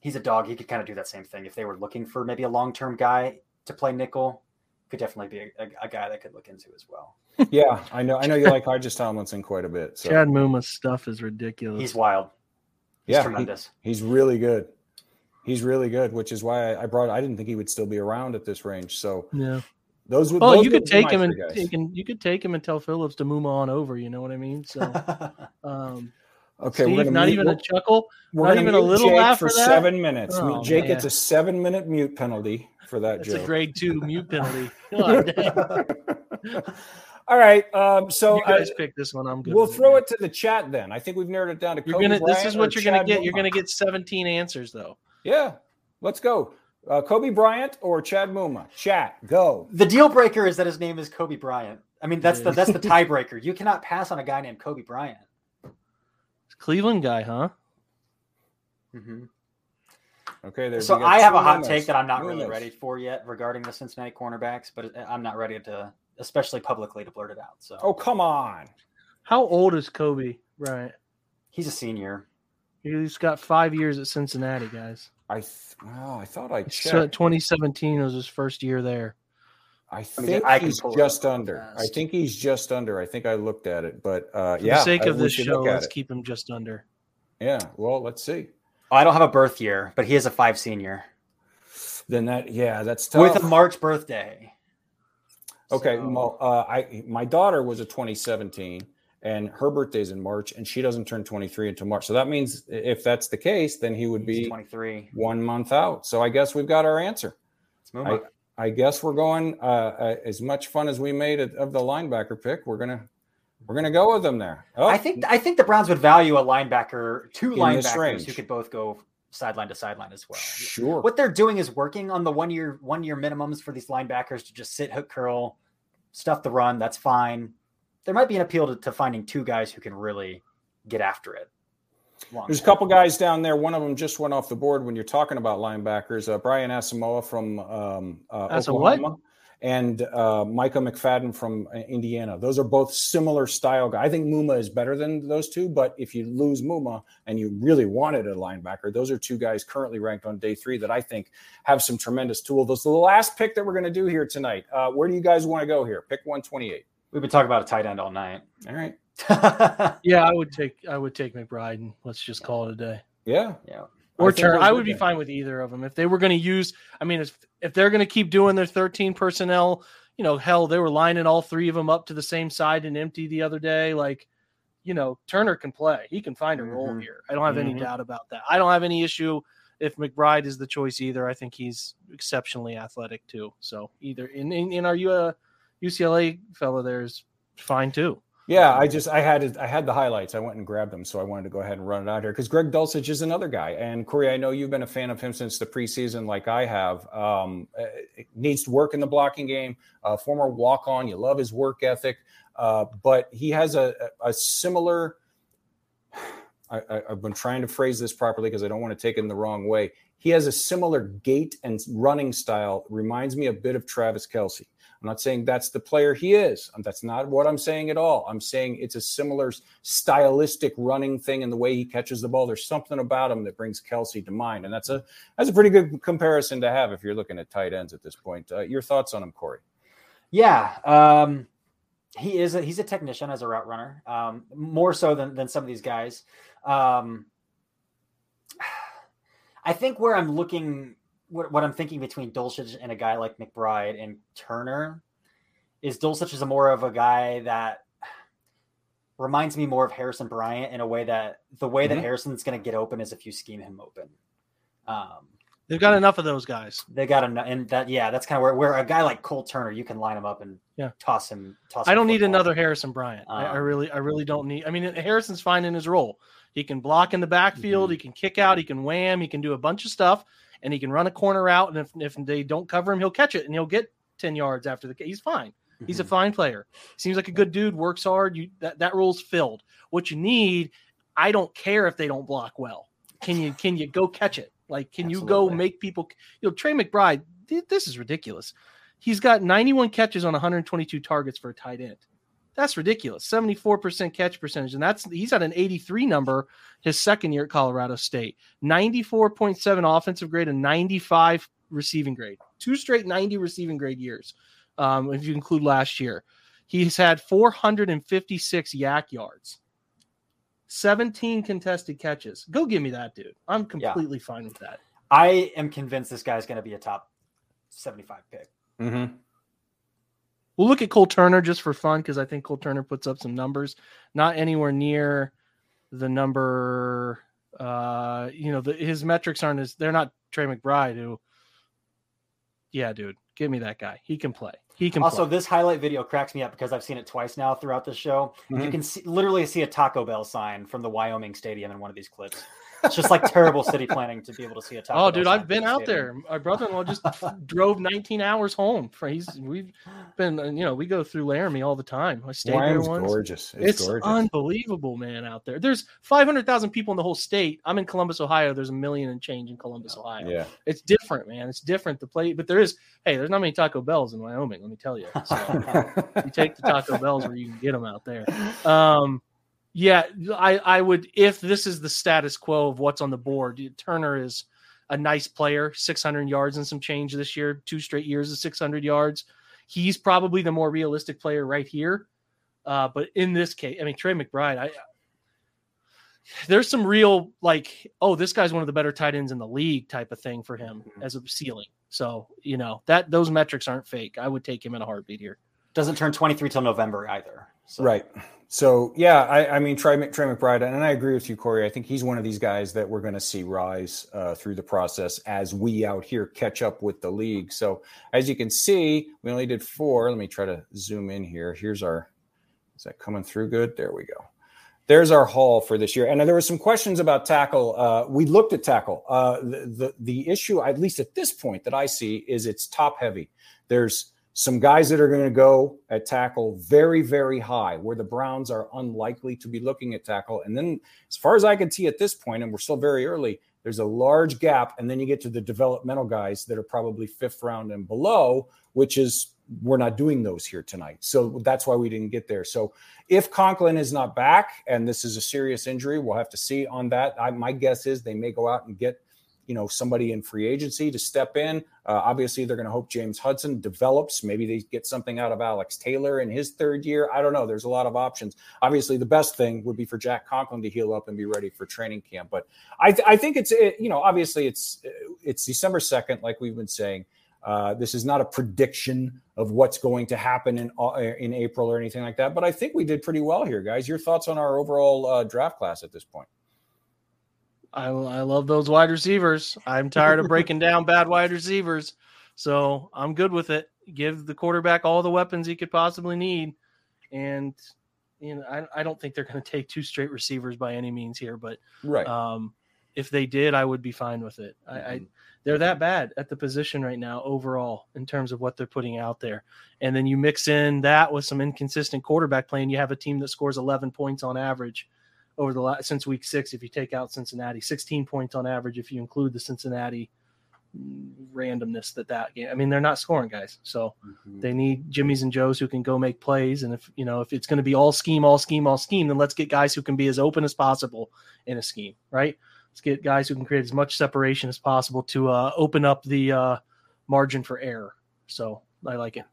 he's a dog. He could kind of do that same thing. If they were looking for maybe a long term guy to play nickel, could definitely be a, a, a, guy that could look into as well. Yeah, I know. I know you like Hodges Tomlinson quite a bit. So. Chad Muma's stuff is ridiculous. He's wild. He's yeah, tremendous. He, he's really good. He's really good, which is why I brought. I didn't think he would still be around at this range. So yeah, those would. Oh, those you could take him and guys. take and you could take him and tell Phillips to move on over. You know what I mean? So, [LAUGHS] um, okay, Steve, we're not mute, even a chuckle. We're not even a little Jake laugh for, for that? seven minutes. Oh, Jake man. gets a seven-minute mute penalty for that That's joke. a grade two mute penalty. [LAUGHS] God dang. [LAUGHS] All right, um, so you guys I- pick this one. I'm good. we'll throw it to the chat then. I think we've narrowed it down to. You're Coby gonna. This is what you're gonna get. You're gonna get 17 answers though. Yeah, let's go. Uh, Coby Bryant or Chad Muma? Chat, go. The deal breaker is that his name is Coby Bryant. I mean, that's the that's the tiebreaker. You cannot pass on a guy named Coby Bryant. Cleveland guy, huh? Mm-hmm. Okay, there's. So we I have a hot Mumas. take that I'm not really ready for yet regarding the Cincinnati cornerbacks, but I'm not ready to, especially publicly, to blurt it out. So Oh come on! How old is Coby? Right. he's a senior. He's got five years at Cincinnati, guys. I th- oh, I thought I So checked. 2017 was his first year there. I think I can he's pull just up real under. I think he's just under. I think I looked at it, but uh, For yeah. the sake I- of we this show, let's it. keep him just under. Yeah. Well, let's see. Oh, I don't have a birth year, but he is a five senior Then that. Yeah, that's tough. with a March birthday. Okay, So- well, uh, I my daughter was a 2017, and her birthday's in March, and she doesn't turn 23 until March. So that means if that's the case, then he would He's be 23. one month out. So I guess we've got our answer. Muma. I guess we're going uh, uh, as much fun as we made it of the linebacker pick. We're gonna we're gonna go with them there. Oh, I think I think the Browns would value a linebacker, two In linebackers who could both go sideline to sideline as well. sure. What they're doing is working on the one year one year minimums for these linebackers to just sit hook curl, stuff the run. That's fine. There might be an appeal to, to finding two guys who can really get after it. long There's a couple guys down there. One of them just went off the board when you're talking about linebackers. Uh, Brian Asamoah from um, uh, Asa what? Oklahoma and uh, Micah McFadden from uh, Indiana. Those are both similar style guys. I think Muma is better than those two, but if you lose Muma and you really wanted a linebacker, those are two guys currently ranked on day three that I think have some tremendous tool. This is the last pick that we're going to do here tonight. Uh, where do you guys want to go here? Pick 128. We've been talking about a tight end all night. All right. [LAUGHS] [LAUGHS] Yeah, I would take I would take McBride and let's just call it a day. Yeah. yeah. Or turn. I would be fine with either of them if they were going to use. I mean, if if they're going to keep doing their 13 personnel, you know, hell, they were lining all three of them up to the same side and empty the other day. Like, you know, Turner can play. He can find a role Mhm. here. I don't have any Mhm. doubt about that. I don't have any issue if McBride is the choice either. I think he's exceptionally athletic too. So either in in, in our uh, UCLA fellow there's fine too. Yeah, I just I had I had the highlights. I went and grabbed them, so I wanted to go ahead and run it out here because Greg Dulcich is another guy, and Corey, I know you've been a fan of him since the preseason, like I have. Um, uh, needs to work in the blocking game. Uh, former walk on, you love his work ethic, uh, but he has a, a similar. [SIGHS] I, have been trying to phrase this properly because I don't want to take it in the wrong way. He has a similar gait and running style. Reminds me a bit of Travis Kelce. I'm not saying that's the player he is. That's not what I'm saying at all. I'm saying it's a similar stylistic running thing in the way he catches the ball. There's something about him that brings Kelce to mind, and that's a that's a pretty good comparison to have if you're looking at tight ends at this point. Uh, your thoughts on him, Corey? Yeah, um, he is. A, he's a technician as a route runner, um, more so than than some of these guys. Um, I think where I'm looking what, what I'm thinking between Dulcich and a guy like McBride and Turner is Dulcich is a more of a guy that reminds me more of Harrison Bryant in a way that the way mm-hmm. that Harrison's going to get open is if you scheme him open. Um, They've got enough of those guys. They got enough, and that yeah, that's kind of where, where a guy like Cole Turner, you can line him up and yeah, toss him. Toss. I don't need another Harrison Bryant. Um, I, I, um, really, I really don't need. I mean, Harrison's fine in his role. He can block in the backfield. Mm-hmm. He can kick out. He can wham. He can do a bunch of stuff and he can run a corner out. And if, if they don't cover him, he'll catch it and he'll get 10 yards after the he's fine. He's a mm-hmm. fine player. Seems like a good dude, works hard. You that, that role's filled. What you need, I don't care if they don't block well. Can you can you go catch it? Like, can Absolutely. you go make people you know, Trey McBride, this is ridiculous. He's got 91 catches on 122 targets for a tight end. That's ridiculous. 74% catch percentage. And that's he's at an 83 number his second year at Colorado State. 94.7 offensive grade and 95 receiving grade. Two straight 90 receiving grade years. Um, if you include last year. He's had 456 YAC yards. 17 contested catches. Go give me that, dude. I'm completely yeah. fine with that. I am convinced this guy's going to be a top 75 pick. Mm-hmm. We'll look at Cole Turner just for fun because I think Cole Turner puts up some numbers, not anywhere near the number. Uh, you know, the, his metrics aren't as they're not Trey McBride, who, yeah, dude, give me that guy. He can play. He can. Also, play. this highlight video cracks me up because I've seen it twice now throughout the show. Mm-hmm. You can see, literally see a Taco Bell sign from the Wyoming Stadium in one of these clips. It's just like terrible city planning to be able to see a Taco Oh, dude, I've been out there. My brother-in-law just [LAUGHS] drove 19 hours home. For he's we've been, you know, we go through Laramie all the time. I stayed Wyoming's there once. Gorgeous. It's, it's gorgeous. unbelievable, man. Out there, there's 500,000 people in the whole state. I'm in Columbus, Ohio. There's a million and change in Columbus, Ohio. Yeah, it's different, man. It's different to play, but there is. Hey, there's not many Taco Bells in Wyoming. Let me tell you. So, [LAUGHS] you take the Taco Bells where you can get them out there. [LAUGHS] Um, yeah, I, I would if this is the status quo of what's on the board. Turner is a nice player, 600 yards and some change this year, two straight years of 600 yards. He's probably the more realistic player right here. Uh, but in this case, I mean Trey McBride, I there's some real like, oh, this guy's one of the better tight ends in the league type of thing for him mm-hmm. as a ceiling. So you know that those metrics aren't fake. I would take him in a heartbeat here. Doesn't turn 23 till November either. So. Right. So yeah, I, I mean Trey, Trey McBride, and I agree with you, Corey. I think he's one of these guys that we're going to see rise uh, through the process as we out here catch up with the league. So as you can see, we only did four. Let me try to zoom in here. Here's our. Is that coming through good? There we go. There's our haul for this year. And there were some questions about tackle. Uh, we looked at tackle. Uh, the, the the issue, at least at this point, that I see is it's top heavy. There's some guys that are going to go at tackle very, very high, where the Browns are unlikely to be looking at tackle. And then, as far as I can see at this point, and we're still very early, there's a large gap. And then you get to the developmental guys that are probably fifth round and below, which is we're not doing those here tonight. So that's why we didn't get there. So if Conklin is not back and this is a serious injury, we'll have to see on that. I, my guess is they may go out and get you know somebody in free agency to step in. Uh, obviously, they're going to hope James Hudson develops. Maybe they get something out of Alex Taylor in his third year. I don't know. There's a lot of options. Obviously, the best thing would be for Jack Conklin to heal up and be ready for training camp. But I, th- I think it's it, you know obviously it's it's December second, like we've been saying. Uh, this is not a prediction of what's going to happen in uh, in April or anything like that. But I think we did pretty well here, guys. Your thoughts on our overall uh, draft class at this point? I, I love those wide receivers. I'm tired of breaking down bad wide receivers. So I'm good with it. Give the quarterback all the weapons he could possibly need. And you know, I, I don't think they're going to take two straight receivers by any means here, but Right. um, if they did, I would be fine with it. I, I they're that bad at the position right now overall in terms of what they're putting out there, and then you mix in that with some inconsistent quarterback play, and you have a team that scores 11 points on average over the last since week six. If you take out Cincinnati, 16 points on average if you include the Cincinnati randomness that that game. I mean, they're not scoring guys, so they need Jimmys and Joes who can go make plays. And if you know if it's going to be all scheme, all scheme, all scheme, then let's get guys who can be as open as possible in a scheme, right? Let's get guys who can create as much separation as possible to uh, open up the uh, margin for error. So I like it.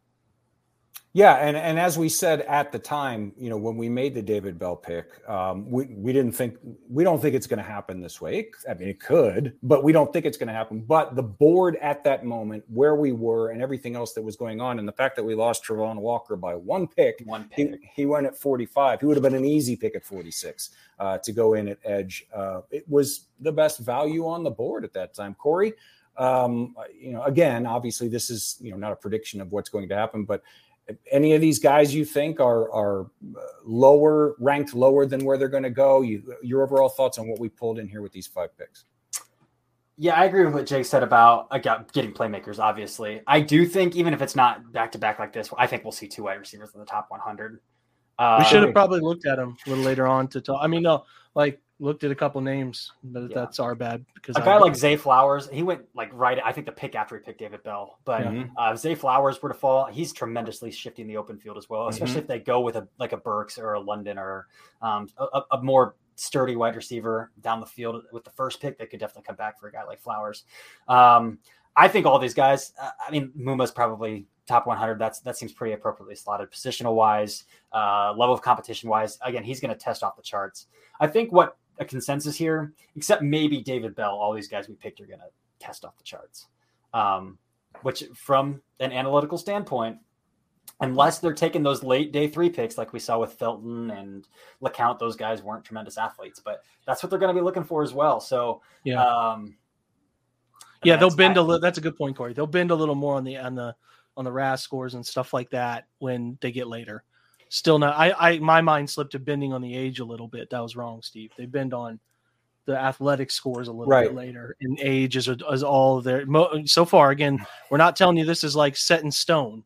Yeah, and and as we said at the time, you know, when we made the David Bell pick, um, we we didn't think we don't think it's going to happen this way. I mean, it could, but we don't think it's going to happen. But the board at that moment, where we were, and everything else that was going on, and the fact that we lost Travon Walker by one pick, One he, pick. he went at 45. He would have been an easy pick at 46 uh, to go in at edge. Uh, it was the best value on the board at that time. Corey, um, you know, again, obviously this is you know not a prediction of what's going to happen, but any of these guys you think are are uh, lower ranked lower than where they're going to go? You, your overall thoughts on what we pulled in here with these five picks? Yeah, I agree with what Jake said about about getting playmakers. Obviously, I do think even if it's not back to back like this, I think we'll see two wide receivers in the top 100. Uh, we should have probably looked at them a little later on to talk. I mean, no, like looked at a couple names, but Yeah. that's our bad because a I guy did- like Zay Flowers, he went like right. I think the pick after he picked David Bell, but Yeah. uh, if Zay Flowers were to fall, he's tremendously shifting the open field as well. Especially Mhm. if they go with a like a Burks or a London or um, a, a- a more sturdy wide receiver down the field with the first pick, they could definitely come back for a guy like Flowers. Um, I think all these guys. Uh, I mean, Muma's probably top 100. That's that seems pretty appropriately slotted, positional wise, uh, level of competition wise. Again, he's going to test off the charts. I think what a consensus here, except maybe David Bell. All these guys we picked are going to test off the charts. Um, which, from an analytical standpoint, unless they're taking those late day three picks like we saw with Felton and LeCounte, those guys weren't tremendous athletes, but that's what they're going to be looking for as well. So, Yeah. um, yeah, they'll bend I- a little. That's a good point, Corey. They'll bend a little more on the on the on the RAS scores and stuff like that when they get later. Still not. I, I my mind slipped to bending on the age a little bit. That was wrong, Steve. They bend on the athletic scores a little Right. bit later, and age is, is all there. so far, again, we're not telling you this is like set in stone,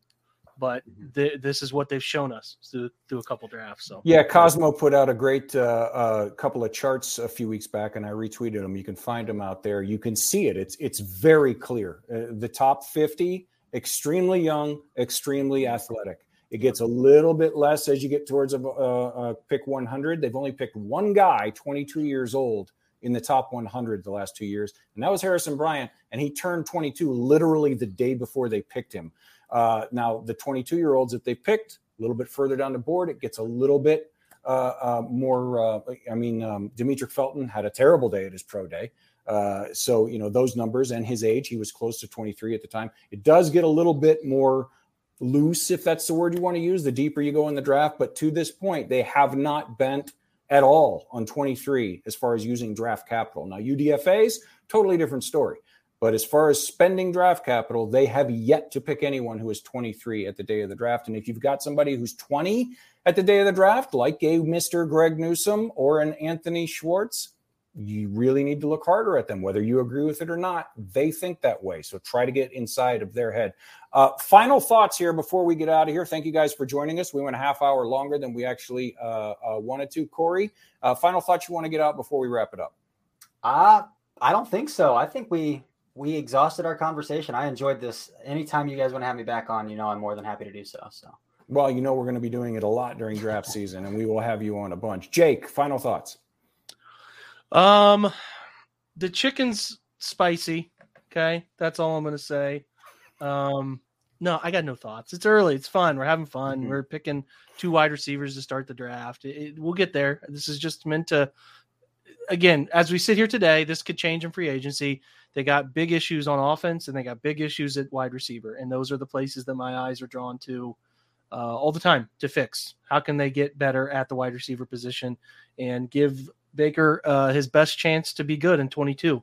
but th- this is what they've shown us through, through a couple drafts. So Yeah, Cosmo put out a great uh, uh, couple of charts a few weeks back, and I retweeted them. You can find them out there. You can see it. It's it's very clear. Uh, the top fifty, extremely young, extremely athletic. It gets a little bit less as you get towards a, a, a pick 100. They've only picked one guy, 22 years old, in the top 100 the last two years, and that was Harrison Bryant, and he turned 22 literally the day before they picked him. Uh, now the 22 year olds that they picked a little bit further down the board, it gets a little bit uh, uh, more. Uh, I mean, um, Demetric Felton had a terrible day at his pro day. Uh, so you know those numbers and his age, he was close to 23 at the time. It does get a little bit more loose, if that's the word you want to use, the deeper you go in the draft. But to this point, they have not bent at all on 23 as far as using draft capital. Now UDFA's totally different story. But as far as spending draft capital, they have yet to pick anyone who is 23 at the day of the draft. And if you've got somebody who's 20 at the day of the draft, like a Mr. Greg Newsome or an Anthony Schwartz, you really need to look harder at them, whether you agree with it or not. They think that way. So try to get inside of their head. Uh, final thoughts here before we get out of here. Thank you guys for joining us. We went a half hour longer than we actually uh, uh, wanted to. Corey, uh, final thoughts you want to get out before we wrap it up? Uh, I don't think so. I think we we exhausted our conversation. I enjoyed this. Anytime you guys want to have me back on, you know, I'm more than happy to do so. So, Well, you know, we're going to be doing it a lot during draft [LAUGHS] season, and we will have you on a bunch. Jake, final thoughts. Um, the chicken's spicy. Okay, that's all I'm gonna say. Um, no, I got no thoughts. It's early. It's fun. We're having fun. Mhm. We're picking two wide receivers to start the draft. It, it- we'll get there. This is just meant to. Again, as we sit here today, this could change in free agency. They got big issues on offense, and they got big issues at wide receiver, and those are the places that my eyes are drawn to uh, all the time to fix. How can they get better at the wide receiver position and give Baker uh, his best chance to be good in 22?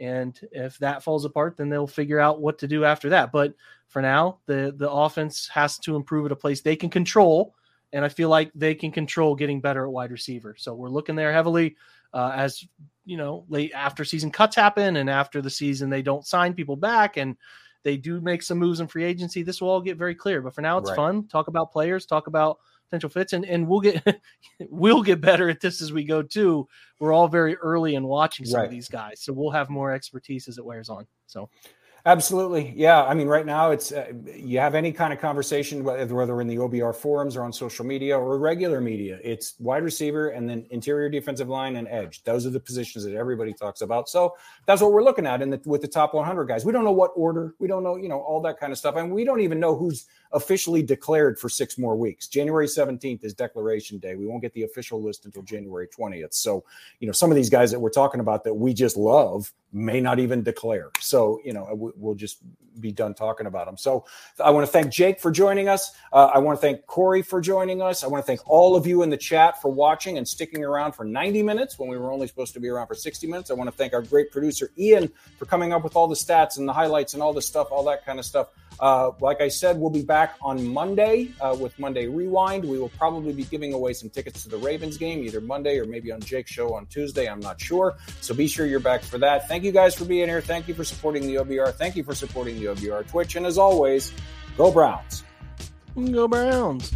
And if that falls apart, then they'll figure out what to do after that. But for now, the the offense has to improve at a place they can control and I feel like they can control getting better at wide receiver. So we're looking there heavily uh, as you know late after season cuts happen and after the season they don't sign people back and they do make some moves in free agency. This will all get very clear. But for now, it's Right. fun. Talk about players, talk about potential fits, and, and we'll get [LAUGHS] we'll get better at this as we go too. We're all very early in watching some Right. of these guys, so we'll have more expertise as it wears on. So Absolutely. Yeah. I mean, right now, it's uh, you have any kind of conversation, whether whether in the OBR forums or on social media or regular media, it's wide receiver and then interior defensive line and edge. Those are the positions that everybody talks about. So that's what we're looking at in the, with the top 100 guys. We don't know what order, we don't know, you know, all that kind of stuff. And we don't even know who's officially declared for six more weeks. January 17th is declaration day. We won't get the official list until January 20th. So, you know, some of these guys that we're talking about that we just love may not even declare. So, you know, we- we'll just be done talking about them. So, I want to thank Jake for joining us. Uh, I want to thank Corey for joining us. I want to thank all of you in the chat for watching and sticking around for 90 minutes when we were only supposed to be around for 60 minutes. I want to thank our great producer, Ian, for coming up with all the stats and the highlights and all the stuff, all that kind of stuff. Uh, like I said, we'll be back on Monday uh, with Monday Rewind. We will probably be giving away some tickets to the Ravens game either Monday or maybe on Jake's show on Tuesday. I'm not sure. So be sure you're back for that. Thank you guys for being here. Thank you for supporting the OBR. Thank you for supporting the OBR Twitch. And as always, go Browns. go Browns.